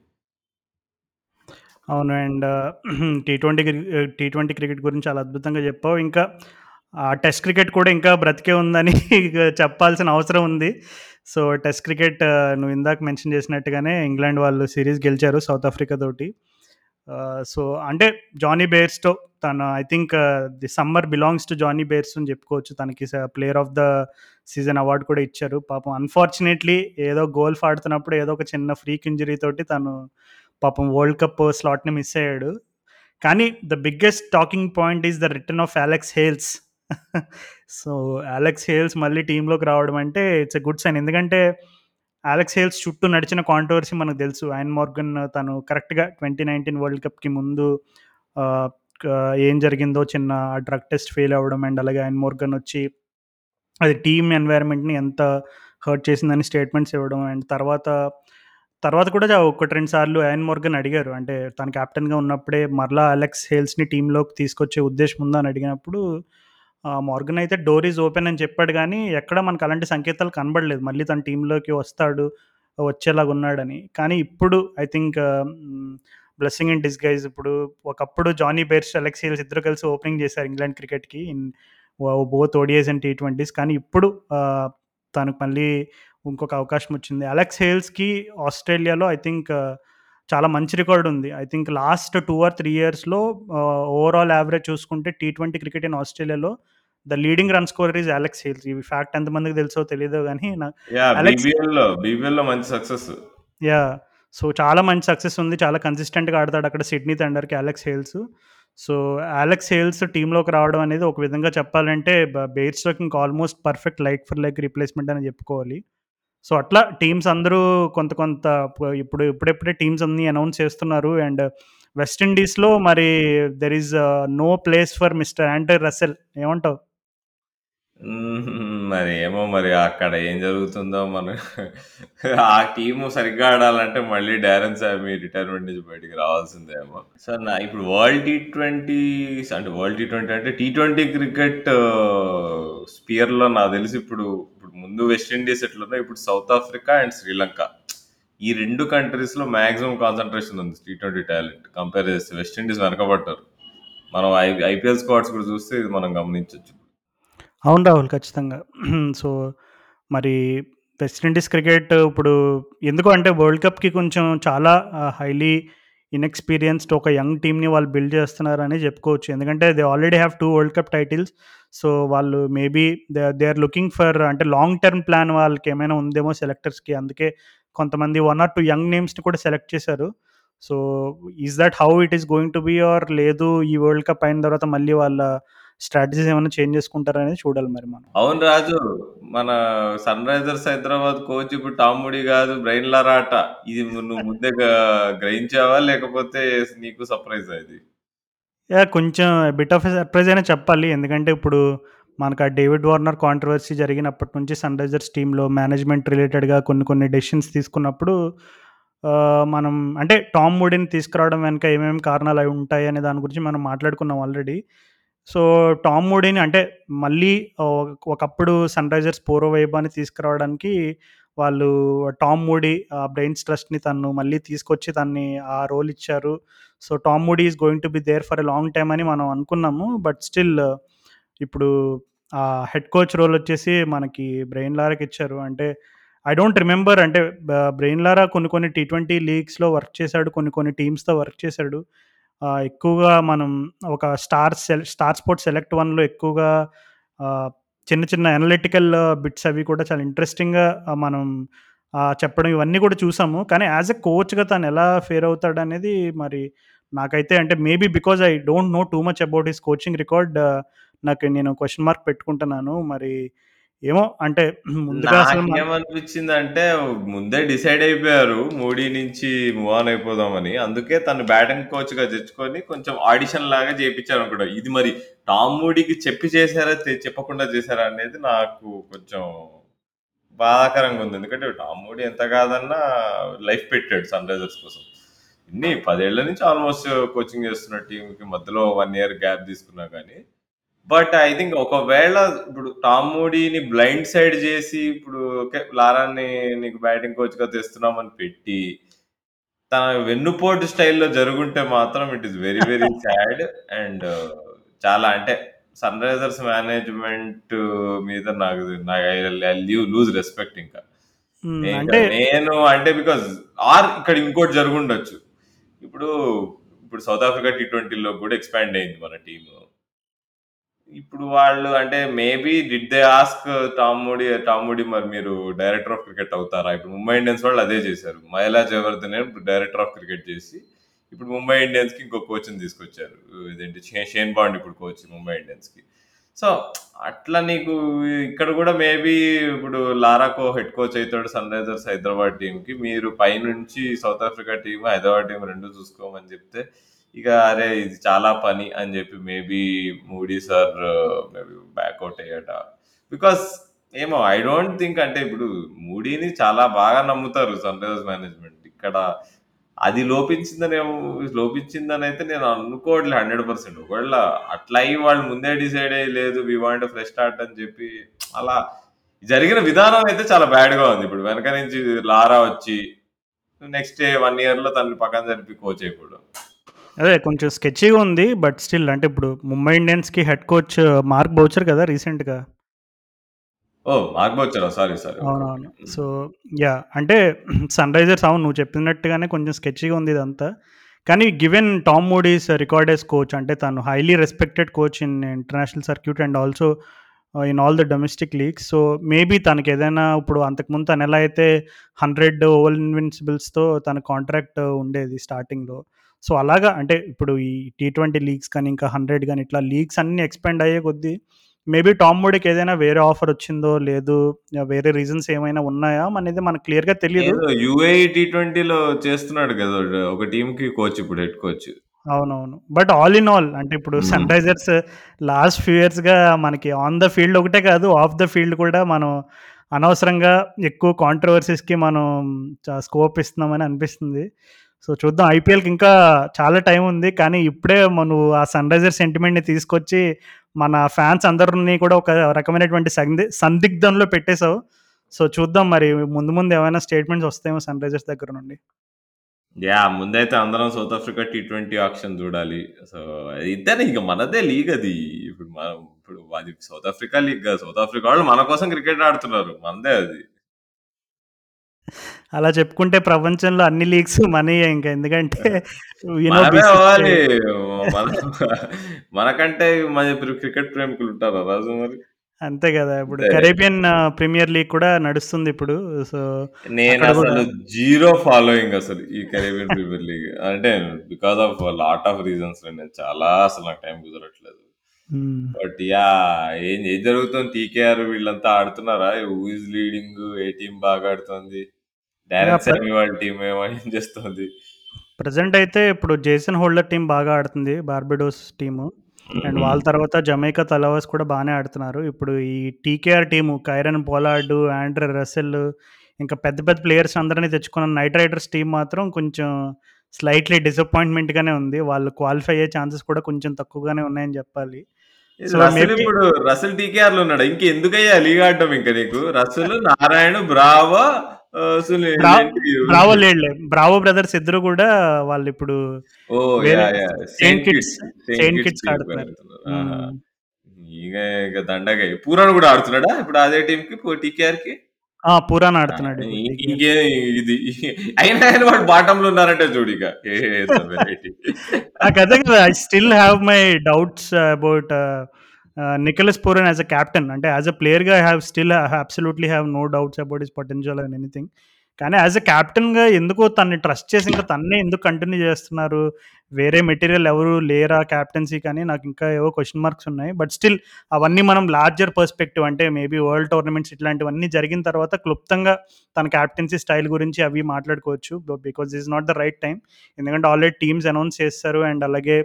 అవును. And T twenty T twenty cricket గురించి చాలా అద్భుతంగా చెప్పావు. ఇంకా ఆ టెస్ట్ క్రికెట్ కూడా ఇంకా బ్రతికే ఉందని [LAUGHS] చెప్పాల్సిన అవసరం ఉంది. సో, టెస్ట్ క్రికెట్ నువ్వు ఇందాక మెన్షన్ చేసినట్టుగానే ఇంగ్లాండ్ వాళ్ళు సిరీస్ గెలిచారు సౌత్ ఆఫ్రికా తోటి. సో, అంటే జానీ బేర్స్తో తను I think the summer belongs to Jonny Bairstow అని చెప్పుకోవచ్చు. తనకి స player of the season award కూడా ఇచ్చారు. పాపం అన్‌ఫార్చునేట్‌లీ ఏదో గోల్ఫ్ ఆడుతున్నప్పుడు ఏదో ఒక చిన్న ఫ్రీక్ ఇంజరీ తోటి తను పాపం వరల్డ్ కప్ స్లాట్‌ని మిస్ అయ్యాడు. కానీ the biggest talking point is the return of Alex Hales. [LAUGHS] So, Alex Hales మళ్ళీ టీంలోకి రావడం అంటే ఇట్స్ ఎ గుడ్ సైన్. ఎందుకంటే అలెక్స్ హేల్స్ చుట్టూ నడిచిన కాంట్రవర్సీ మనకు తెలుసు. ఆయన్ మార్గన్ తను కరెక్ట్‌గా 2019 వరల్డ్ కప్‌కి ముందు ఏం జరిగిందో చిన్న డ్రగ్ టెస్ట్ ఫెయిల్ అవ్వడం అండ్ అలాగే ఆయన్ మోర్గన్ వచ్చి అది టీమ్ ఎన్వైర్న్మెంట్‌ని ఎంత హర్ట్ చేసిందని స్టేట్మెంట్స్ ఇవ్వడం అండ్ తర్వాత తర్వాత కూడా ఒకటి రెండు సార్లు ఆయన్ మోర్గన్ అడిగారు. అంటే తను కెప్టెన్‌గా ఉన్నప్పుడే మరలా అలెక్స్ హేల్స్‌ని టీంలోకి తీసుకొచ్చే ఉద్దేశం ఉందా అని అడిగినప్పుడు మార్గన్ అయితే డోర్ ఈజ్ ఓపెన్ అని చెప్పాడు కానీ ఎక్కడ మనకు అలాంటి సంకేతాలు కనబడలేదు. మళ్ళీ తన టీంలోకి వస్తాడు, వచ్చేలాగా ఉన్నాడని. కానీ ఇప్పుడు I think blessing in disguise ఇప్పుడు ఒకప్పుడు జానీ బేర్స్, అలెక్స్ ఇద్దరు కలిసి ఓపెనింగ్ చేశారు ఇంగ్లాండ్ క్రికెట్‌కి in both ODIs and T twenties కానీ ఇప్పుడు తనకు మళ్ళీ ఇంకొక అవకాశం వచ్చింది. అలెక్స్ హేల్స్‌కి ఆస్ట్రేలియాలో ఐ థింక్ చాలా మంచి రికార్డ్ ఉంది. ఐ థింక్ లాస్ట్ 2 ఆర్ 3 ఇయర్స్‌లో ఓవరాల్ యావరేజ్ చూసుకుంటే టీ ట్వెంటీ క్రికెట్ ఇన్ ఆస్ట్రేలియాలో the leading run scorer is Alex Hales. ఈ ఫ్యాక్ట్ ఎంతమందికి తెలుసో తెలీదో గానీ నా యాహ్! అలెక్స్ బీబీఎల్‌లో, బీబీఎల్‌లో మంచి సక్సెస్. యాహ్! సో, చాలా మంచి సక్సెస్ ఉంది. చాలా కన్సిస్టెంట్‌గా ఆడతాడు అక్కడ Sydney థండర్‌కి Alex Hales. So, Alex Hales టీమ్‌లోకి రావడం అనేది ఒక విధంగా చెప్పాలంటే బ బెయిర్స్‌లోకి ఇంకా almost perfect like for like replacement అని చెప్పుకోవాలి. సో, అట్లా టీమ్స్ అందరూ కొంత కొంత ఇప్పుడు ఇప్పుడెప్పుడే టీమ్స్ అన్నీ అనౌన్స్ చేస్తున్నారు. అండ్ వెస్టిండీస్లో మరి there is no place for mister Andre Russell ఏమంటావు? మరి ఏమో మరి అక్కడ ఏం జరుగుతుందో మన ఆ టీము సరిగ్గా ఆడాలంటే మళ్ళీ డారెన్ సామీ రిటైర్మెంట్ నుంచి బయటికి రావాల్సిందేమో. సార్ నా ఇప్పుడు వరల్డ్ టీ ట్వంటీ అంటే వరల్డ్ టీ ట్వంటీ అంటే టీ ట్వంటీ క్రికెట్ uh, స్పియర్‌లో నాకు తెలిసి ఇప్పుడు ముందు వెస్టిండీస్ ఎట్లున్నా ఇప్పుడు సౌత్ ఆఫ్రికా అండ్ శ్రీలంక. ఈ రెండు కంట్రీస్‌లో మ్యాక్సిమం కాన్సంట్రేషన్ ఉంది టీ ట్వంటీ టాలెంట్. కంపేర్ చేస్తే వెస్టిండీస్ వెనకబడ్డారు. మనం ఐ ఐపీఎల్ స్క్వాడ్స్ కూడా చూస్తే ఇది మనం గమనించవచ్చు అవును రాహుల్. ఖచ్చితంగా. [CLEARS THROAT] సో, మరి వెస్టిండీస్ క్రికెట్ ఇప్పుడు ఎందుకు అంటే వరల్డ్ కప్‌కి కొంచెం చాలా హైలీ ఇన్‌ఎక్స్‌పీరియన్స్డ్ ఒక యంగ్ టీమ్‌ని వాళ్ళు బిల్డ్ చేస్తున్నారని చెప్పుకోవచ్చు. ఎందుకంటే they already have two world cup titles. So, వాళ్ళు maybe they they are looking for అంటే లాంగ్ టర్మ్ ప్లాన్ వాళ్ళకి ఏమైనా ఉందేమో సెలెక్టర్స్‌కి. అందుకే కొంతమంది వన్ ఆర్ టూ యంగ్ నేమ్స్‌ని కూడా సెలెక్ట్ చేశారు. So, is that how it is going to be or లేదు ఈ వరల్డ్ కప్ అయిన తర్వాత మళ్ళీ వాళ్ళ స్ట్రాటజీస్ ఏమైనా చేంజ్ చేసుకుంటారనేది చూడాలి మరి మనం. అవును రాజు. మన సన్ రైజర్స్ హైదరాబాద్ కోచ్ ఇప్పుడు టామ్ మూడీ కాదు బ్రైన్ లారా అట. ఇది నువ్వు ముందే గ్రహించావా? లేకపోతే నీకు సర్ప్రైజా ఇది? యాహ్! కొంచెం బిట్ ఆఫ్ సర్ప్రైజ్ అనే చెప్పాలి. ఎందుకంటే ఇప్పుడు మనకు ఆ డేవిడ్ వార్నర్ కాంట్రవర్సీ జరిగినప్పటి నుంచి సన్ రైజర్స్ టీమ్‌లో మేనేజ్‌మెంట్ రిలేటెడ్‌గా కొన్ని కొన్ని డెసిషన్స్ తీసుకున్నప్పుడు మనం అంటే టామ్ మూడీని తీసుకురావడం వెనక ఏమేమి కారణాలు అయి ఉంటాయి అనే దాని గురించి మనం మాట్లాడుకున్నాం ఆల్రెడీ. సో, టామ్ మూడీని అంటే మళ్ళీ ఒకప్పుడు సన్ రైజర్స్ పూర్వ వైభవాన్ని తీసుకురావడానికి వాళ్ళు టామ్ మూడీ ఆ బ్రెయిన్స్ ట్రస్ట్‌ని తను మళ్ళీ తీసుకొచ్చి తన్ని ఆ రోల్ ఇచ్చారు. So, Tom Moody is going to be there for a long time అని మనం అనుకున్నాము. బట్ స్టిల్ ఇప్పుడు ఆ హెడ్ కోచ్ రోల్ వచ్చేసి మనకి బ్రెయిన్ లారాకి ఇచ్చారు. అంటే ఐ డోంట్ రిమెంబర్ అంటే బ్రెయిన్ లారా కొన్ని కొన్ని టీ ట్వెంటీ లీగ్స్‌లో వర్క్ చేశాడు. కొన్ని కొన్ని టీమ్స్‌తో వర్క్ చేశాడు. ఎక్కువగా మనం ఒక Star sell Star Sports Select వన్‌లో ఎక్కువగా చిన్న చిన్న అనలిటికల్ బిట్స్ అవి కూడా చాలా ఇంట్రెస్టింగ్‌గా మనం చెప్పడం ఇవన్నీ కూడా చూసాము. కానీ యాజ్ ఎ కోచ్‌గా తను ఎలా ఫేర్ అవుతాడనేది మరి నాకైతే అంటే maybe because I don't know too much about his coaching record నాకు నేను క్వశ్చన్ మార్క్ పెట్టుకుంటున్నాను. మరి ఏమో అంటే ముందుగా అసలు మన ముందే డిసైడ్ అయిపోయారు. మోడీ నుంచి మూవ్ ఆన్ అయిపోదామని. అందుకే తను బ్యాటింగ్ కోచ్‌గా తెచ్చుకొని కొంచెం ఆడిషన్ లాగా చేపించారనుకుంటా. ఇది మరి టామ్ మూడీకి చెప్పి చేశారా? తె చెప్పకుండా చేశారా? అనేది నాకు కొంచెం బాధాకరంగా ఉంది. ఎందుకంటే టామ్ మూడీ ఎంత కాదన్నా లైఫ్ పెట్టాడు సన్ రైజర్స్ కోసం. ఇన్ని 10 ఏళ్ళ నుంచి ఆల్మోస్ట్ కోచింగ్ చేస్తున్న టీమ్‌కి మధ్యలో 1 ఇయర్ గ్యాప్ తీసుకున్నా గానీ బట్ ఐ థింక్ ఒకవేళ ఇప్పుడు టామ్ మూడీని బ్లైండ్ సైడ్ చేసి ఇప్పుడు ఓకే లారాని నీకు బ్యాటింగ్ కోచ్‌గా తెస్తున్నామని పెట్టి తన వెన్నుపోటు స్టైల్‌లో జరుగుంటే మాత్రం it is very very sad and చాలా అంటే సన్ రైజర్స్ మేనేజ్మెంట్ మీద నాకు లీవ్ లూజ్ రెస్పెక్ట్ ఇంకా. అంటే నేను అంటే బికాజ్ ఆర్ ఇక్కడ ఇంకోటి జరుగుండొచ్చు. ఇప్పుడు ఇప్పుడు సౌత్ ఆఫ్రికా టీ ట్వంటీలో కూడా ఎక్స్పాండ్ అయింది మన టీమ్ ఇప్పుడు వాళ్ళు అంటే maybe did they ask Tom Moody Tom మరి మీరు డైరెక్టర్ ఆఫ్ క్రికెట్ అవుతారా? ఇప్పుడు ముంబై ఇండియన్స్ వాళ్ళు అదే చేశారు. మహిళా ఇప్పుడు డైరెక్టర్ ఆఫ్ క్రికెట్ చేసి ఇప్పుడు ముంబై ఇండియన్స్కి ఇంకో కోచ్ని తీసుకొచ్చారు. ఇదేంటి? షేన్ బాండ్ ఇప్పుడు కోచ్ ముంబై ఇండియన్స్కి. సో అట్లా నీకు ఇక్కడ కూడా మేబీ ఇప్పుడు లారాకో హెడ్ కోచ్ అవుతాడు సన్ రైజర్స్ హైదరాబాద్ టీంకి మీరు పైనుంచి South Africa team Hyderabad team రెండు చూసుకోమని చెప్తే ఇక అరే ఇది చాలా పని అని చెప్పి maybe Moody sir maybe back out అయ్యాట. Because ఏమో ఐ డోంట్ థింక్ అంటే ఇప్పుడు మూడీని చాలా బాగా నమ్ముతారు సన్ రైజర్స్ మేనేజ్మెంట్ ఇక్కడ అది లోపించిందని లోపించిందని అయితే నేను అనుకోవట్లేదు హండ్రెడ్ పర్సెంట్ ఒకవేళ అట్లా అయ్యి వాళ్ళు ముందే డిసైడ్ అయ్యి లేదు వి వాంట్ ఫ్రెష్ స్టార్ట్ అని చెప్పి అలా జరిగిన విధానం అయితే చాలా బ్యాడ్గా ఉంది. ఇప్పుడు వెనక నుంచి లారా వచ్చి నెక్స్ట్ వన్ ఇయర్లో తనని పక్కన జరిపి కోచ్ అయిపోవడం. అదే కొంచెం స్కెచ్గా ఉంది బట్ స్టిల్ అంటే ఇప్పుడు ముంబై ఇండియన్స్కి హెడ్ కోచ్ మార్క్ బౌచర్ కదా రీసెంట్గా? ఓ మార్క్ వచ్చారా సారీ సారీ. అవునవును. సో యా అంటే [CLEARS THROAT] సన్ రైజర్స్ అవును నువ్వు చెప్పినట్టుగానే కొంచెం స్కెచ్గా ఉంది ఇదంతా. కానీ given Tom Moody's records coach అంటే తను highly respected coach in international circuit and also in all the domestic leagues. So maybe తనకి ఏదైనా ఇప్పుడు అంతకుముందు తను ఎలా అయితే హండ్రెడ్ ఓవర్ ఇన్విన్సిబుల్స్తో తన కాంట్రాక్ట్ ఉండేది స్టార్టింగ్లో సో అలాగా అంటే ఇప్పుడు ఈ టీ ట్వంటీ లీగ్స్ కానీ ఇంకా హండ్రెడ్ కానీ ఇట్లా లీగ్స్ అన్నీ ఎక్స్పెండ్ అయ్యే కొద్దీ మేబీ టామ్ మోడీకి ఏదైనా వేరే ఆఫర్ వచ్చిందో లేదు వేరే రీజన్స్ ఏమైనా ఉన్నాయా అనేది మనకు క్లియర్గా తెలియదు యుఏఈ టీ ట్వంటీలో చేస్తున్నాడు కదా ఒక టీం కి కోచ్ ఇప్పుడు హెడ్ కోచ్. అవునవును. బట్ ఆల్ ఇన్ ఆల్ అంటే ఇప్పుడు. సన్ రైజర్స్ లాస్ట్ ఫ్యూ ఇయర్స్గా మనకి ఆన్ ద ఫీల్డ్ ఒకటే కాదు ఆఫ్ ద ఫీల్డ్ కూడా మనం అనవసరంగా ఎక్కువ కాంట్రవర్సీస్కి మనం స్కోప్ ఇస్తున్నామని అనిపిస్తుంది. సో చూద్దాం ఐపీఎల్కి ఇంకా చాలా టైం ఉంది. కానీ ఇప్పుడే మనం ఆ సన్ రైజర్ సెంటిమెంట్ని తీసుకొచ్చి మన ఫ్యాన్స్ అందరినీ కూడా ఒక రకమైనటువంటి సంది సందిగ్ధంలో పెట్టేశావు. సో చూద్దాం మరి ముందు ముందు ఏమైనా స్టేట్మెంట్స్ వస్తాయేమో సన్ రైజర్స్ దగ్గర నుండి. యా ముందైతే అందరం South Africa T twenty option చూడాలి. సో ఇద్దరే ఇక మనదే లీగ్ అది. ఇప్పుడు మనం ఇప్పుడు అది South Africa league South Africa వాళ్ళు మన కోసం క్రికెట్ ఆడుతున్నారు. మనదే అది. అలా చెప్పుకుంటే ప్రపంచంలో అన్ని లీగ్స్ మనయే ఇంకా. ఎందుకంటే మన మనకంటే మన క్రికెట్ ప్రేమికులు ఉంటారా రాజు మరి? అంతే కదా ఇప్పుడు. కరేబియన్ ప్రీమియర్ లీగ్ కూడా నడుస్తుంది ఇప్పుడు. సో నేను అసలు జీరో ఫాలోయింగ్ అసలు ఈ కరేబియన్ ప్రీమియర్ లీగ్ అంటే because of lot of reasons నేను చాలా అసలు నాకు టైం కుదరట్లేదు. మ్, బట్ యా ఏం ఏం జరుగుతుంది? టీకేఆర్ వీళ్ళంతా ఆడుతున్నారా? హూ ఇస్ లీడింగ్ ఏ టీం బాగా ఆడుతుంది? డైరెక్ట్ సెమీ వాళ్ళ టీం ఏమో ఏం చేస్తుంది? ప్రజెంట్ అయితే ఇప్పుడు జేసన్ హోల్డర్ టీం బాగా ఆడుతుంది బార్బెడోస్ టీము అండ్ వాళ్ళ తర్వాత జమైకా తలవాస్ కూడా బాగానే ఆడుతున్నారు. ఇప్పుడు ఈ TKR team Kieron Pollard Andre Russell ఇంకా పెద్ద పెద్ద ప్లేయర్స్ అందరినీ తెచ్చుకున్న నైట్ రైడర్స్ టీం మాత్రం కొంచెం స్లైట్లీ డిసప్పాయింట్మెంట్గానే ఉంది. వాళ్ళు క్వాలిఫై అయ్యే ఛాన్సెస్ కూడా కొంచెం తక్కువగానే ఉన్నాయని చెప్పాలి. So, రసల్ maybe- ఇప్పుడు రసల్ టీకేఆర్లో ఉన్నాడు. ఇంక ఎందుకయ్యా లీగ్ ఆడటం ఇంకా నీకు? రసల్ నారాయణ బ్రావో ఆ, సునీల్ బ్రా- ఏంటి? బ్రావో లేడులే. బ్రావో బ్రదర్స్ ఇద్దరు కూడా వాళ్ళు ఇప్పుడు వేరే yeah yeah. Saint Kitts- Saint Kitts ఆడుతున్నారు. ఆహా. ఇక ఇక దండగా. పూరాన్ కూడా ఆడుతున్నాడా? ఇప్పుడు అదే టీం కి టీకేఆర్కి ఆ, పురాన్ ఆడుతున్నాడు. ఇంకే ఇది. అయినా ఆయన వాడు బాటమ్లో ఉన్నారంటే చూడు ఇక. నాకు అదే కదా I still have my doubts about Nicholas Pooran as a captain అంటే యాజ్ అ ప్లేయర్గా I have still absolutely have no doubts about his potential and anything కానీ యాజ్ ఎ క్యాప్టెన్గా ఎందుకో తన్ని ట్రస్ట్ చేసి ఇంకా తన్నే ఎందుకు కంటిన్యూ చేస్తున్నారు? వేరే మెటీరియల్ ఎవరు లేరా క్యాప్టెన్సీ కానీ నాకు ఇంకా ఏవో క్వశ్చన్ మార్క్స్ ఉన్నాయి. బట్ స్టిల్ అవన్నీ మనం లార్జర్ పర్స్పెక్టివ్ అంటే మేబీ వరల్డ్ టోర్నమెంట్స్ ఇట్లాంటివన్నీ జరిగిన తర్వాత క్లుప్తంగా తన క్యాప్టెన్సీ స్టైల్ గురించి అవి మాట్లాడుకోవచ్చు. Because is not the right time ఎందుకంటే ఆల్రెడీ టీమ్స్ అనౌన్స్ చేస్తారు. అండ్ అలాగే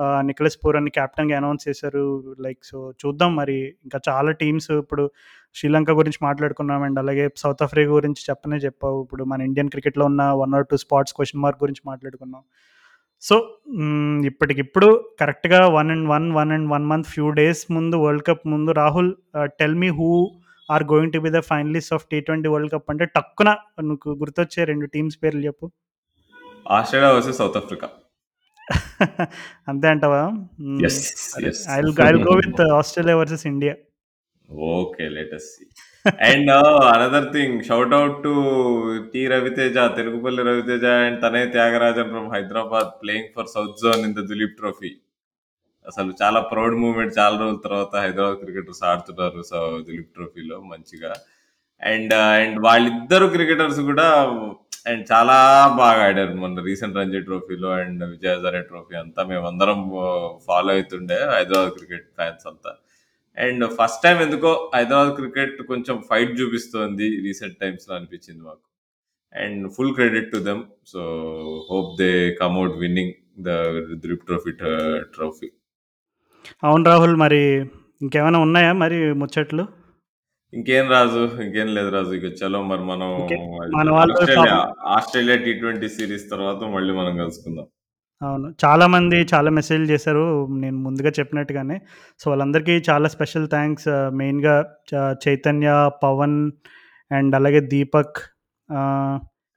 నికలస్ పూరన్ని క్యాప్టెన్గా అనౌన్స్ చేశారు. లైక్ సో చూద్దాం మరి. ఇంకా చాలా టీమ్స్ ఇప్పుడు శ్రీలంక గురించి మాట్లాడుకున్నాం అండ్ అలాగే సౌత్ ఆఫ్రికా గురించి చెప్పనే చెప్పావు. ఇప్పుడు మన ఇండియన్ క్రికెట్లో ఉన్న one or two spots question mark గురించి మాట్లాడుకున్నాం. సో ఇప్పటికిప్పుడు కరెక్ట్గా one and one one and one month few days ముందు వరల్డ్ కప్ ముందు Rahul tell me who are going to be the finalist of T twenty world cup అంటే టక్కున నీకు గుర్తొచ్చే రెండు టీమ్స్ పేర్లు చెప్పు. ఆస్ట్రేలియా వర్సెస్ సౌత్ ఆఫ్రికా అంతే అంటావా? I I go with Australia versus India. Okay. Let us see. And another thing shout out to T. Ravi Teja, Telugupalli Ravi Teja and Tanay Thyagarajan from Hyderabad playing for South Zone in the Duleep Trophy. అసలు చాలా ప్రౌడ్ మూమెంట్. చాలా రోజుల తర్వాత హైదరాబాద్ క్రికెటర్స్ ఆడుతున్నారు. సో, దులీప్ ట్రోఫీలో మంచిగా. అండ్ అండ్ వాళ్ళిద్దరు క్రికెటర్స్ కూడా అండ్ చాలా బాగా ఆడారు. మొన్న రీసెంట్ రంజీ ట్రోఫీలో అండ్ విజయ్ ట్రోఫీ అంతా మేమందరం ఫాలో అవుతుండే హైదరాబాద్ క్రికెట్ ఫ్యాన్స్ అంతా. అండ్ ఫస్ట్ టైం ఎందుకో హైదరాబాద్ క్రికెట్ కొంచెం ఫైట్ చూపిస్తోంది రీసెంట్ టైమ్స్‌లో అనిపించింది మాకు. And full credit to them. So, hope they come winning the Duleep Trophy Trophy. అవును రాహుల్. మరి ఇంకేమైనా ఉన్నాయా మరి ముచ్చట్లు? ఇంకేం రాజు. ఇంకేం లేదు రాజు. ఇక చలో మరి మనం ఓకే. మన వాళ్ళు Australia Australia T twenty series తర్వాత మళ్ళీ మనం కలుసుకుందాం. అవును. చాలామంది చాలా మెసేజ్‌లు చేశారు. నేను ముందుగా చెప్పినట్టుగానే. సో, వాళ్ళందరికీ చాలా స్పెషల్ థాంక్స్. మెయిన్‌గా చైతన్య, పవన్ అండ్ అలాగే దీపక్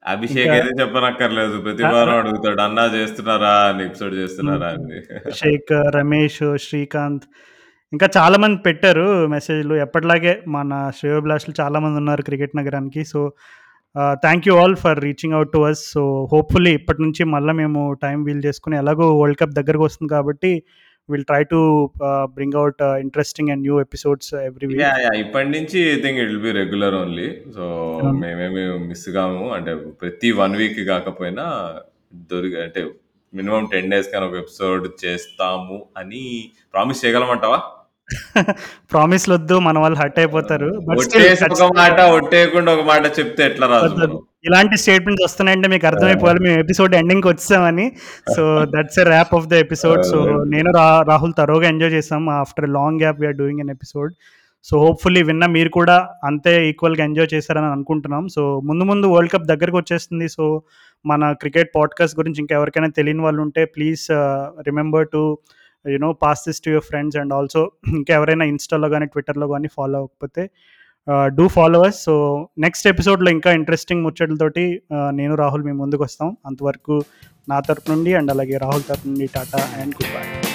అభిషేక్ అయితే చెప్పనక్కర్లేదు. ప్రతి వారం అడుగుతాడు. అన్నా చేస్తున్నారా అని ఎపిసోడ్. చేస్తున్నారా అని. అభిషేక్, రమేష్, శ్రీకాంత్ ఇంకా చాలామంది పెట్టారు మెసేజ్‌లు. ఎప్పటిలాగే మన శ్రేయోభిలాషులు చాలామంది ఉన్నారు క్రికెట్ నగరానికి. So, thank you all for reaching out to us. So, hopefully ఇప్పటి నుంచి మళ్ళా మేము టైం వీలు చేసుకొని ఎలాగో వరల్డ్ కప్ దగ్గరకొస్తుంది కాబట్టి will try to bring out interesting and new episodes every week. ఇప్పటి నుంచి I think it will be regular only. So. మేమేమి మిస్ గాము. అంటే ప్రతి 1 వీక్ కాకపోయినా దొరి అంటే మినిమమ్ 10 డేస్‌కైనా ఒక ఎపిసోడ్ చేస్తాము అని ప్రామిస్ చేయగలమంటావా? ప్రామిస్‌లొద్దు. మన వాళ్ళు హర్ట్ అయిపోతారు. ఒక మాట, ఖచ్చితంగా ఒట్టేయకుండా ఒక మాట చెప్తే ఎట్లా? ఇలాంటి స్టేట్మెంట్స్ వస్తున్నాయంటే మీకు! అర్థమైపోవాలి మేము ఎపిసోడ్ ఎండింగ్‌కి వచ్చేసామని. So, that's a wrap of the episode. So. నేను రాహుల్ థరోగా ఎంజాయ్ చేసాం. After long gap we are doing an episode. So, hopefully విన్న మీరు కూడా అంతే ఈక్వల్‌గా ఎంజాయ్ చేశారని అనుకుంటున్నాం. సో, ముందు ముందు వరల్డ్ కప్ దగ్గరకొచ్చేస్తుంది. సో, మన క్రికెట్ పాడ్‌కాస్ట్ గురించి ఇంకెవరికైనా తెలియని వాళ్ళు ఉంటే please remember to you know pass this to your friends and also ఇంకా ఎవరైనా ఇన్‌స్టాలో కానీ ట్విట్టర్‌లో కానీ ఫాలో అవ్వకపోతే డూ ఫాలోవర్స్ సో, నెక్స్ట్ ఎపిసోడ్‌లో ఇంకా ఇంట్రెస్టింగ్ ముచ్చట్లతోటి నేను, రాహుల్ మేము ముందుకు వస్తాం అంతవరకు నా తరపు నుండి అండ్ అలాగే రాహుల్ తరపు నుండి టాటా అండ్ గుడ్ బై.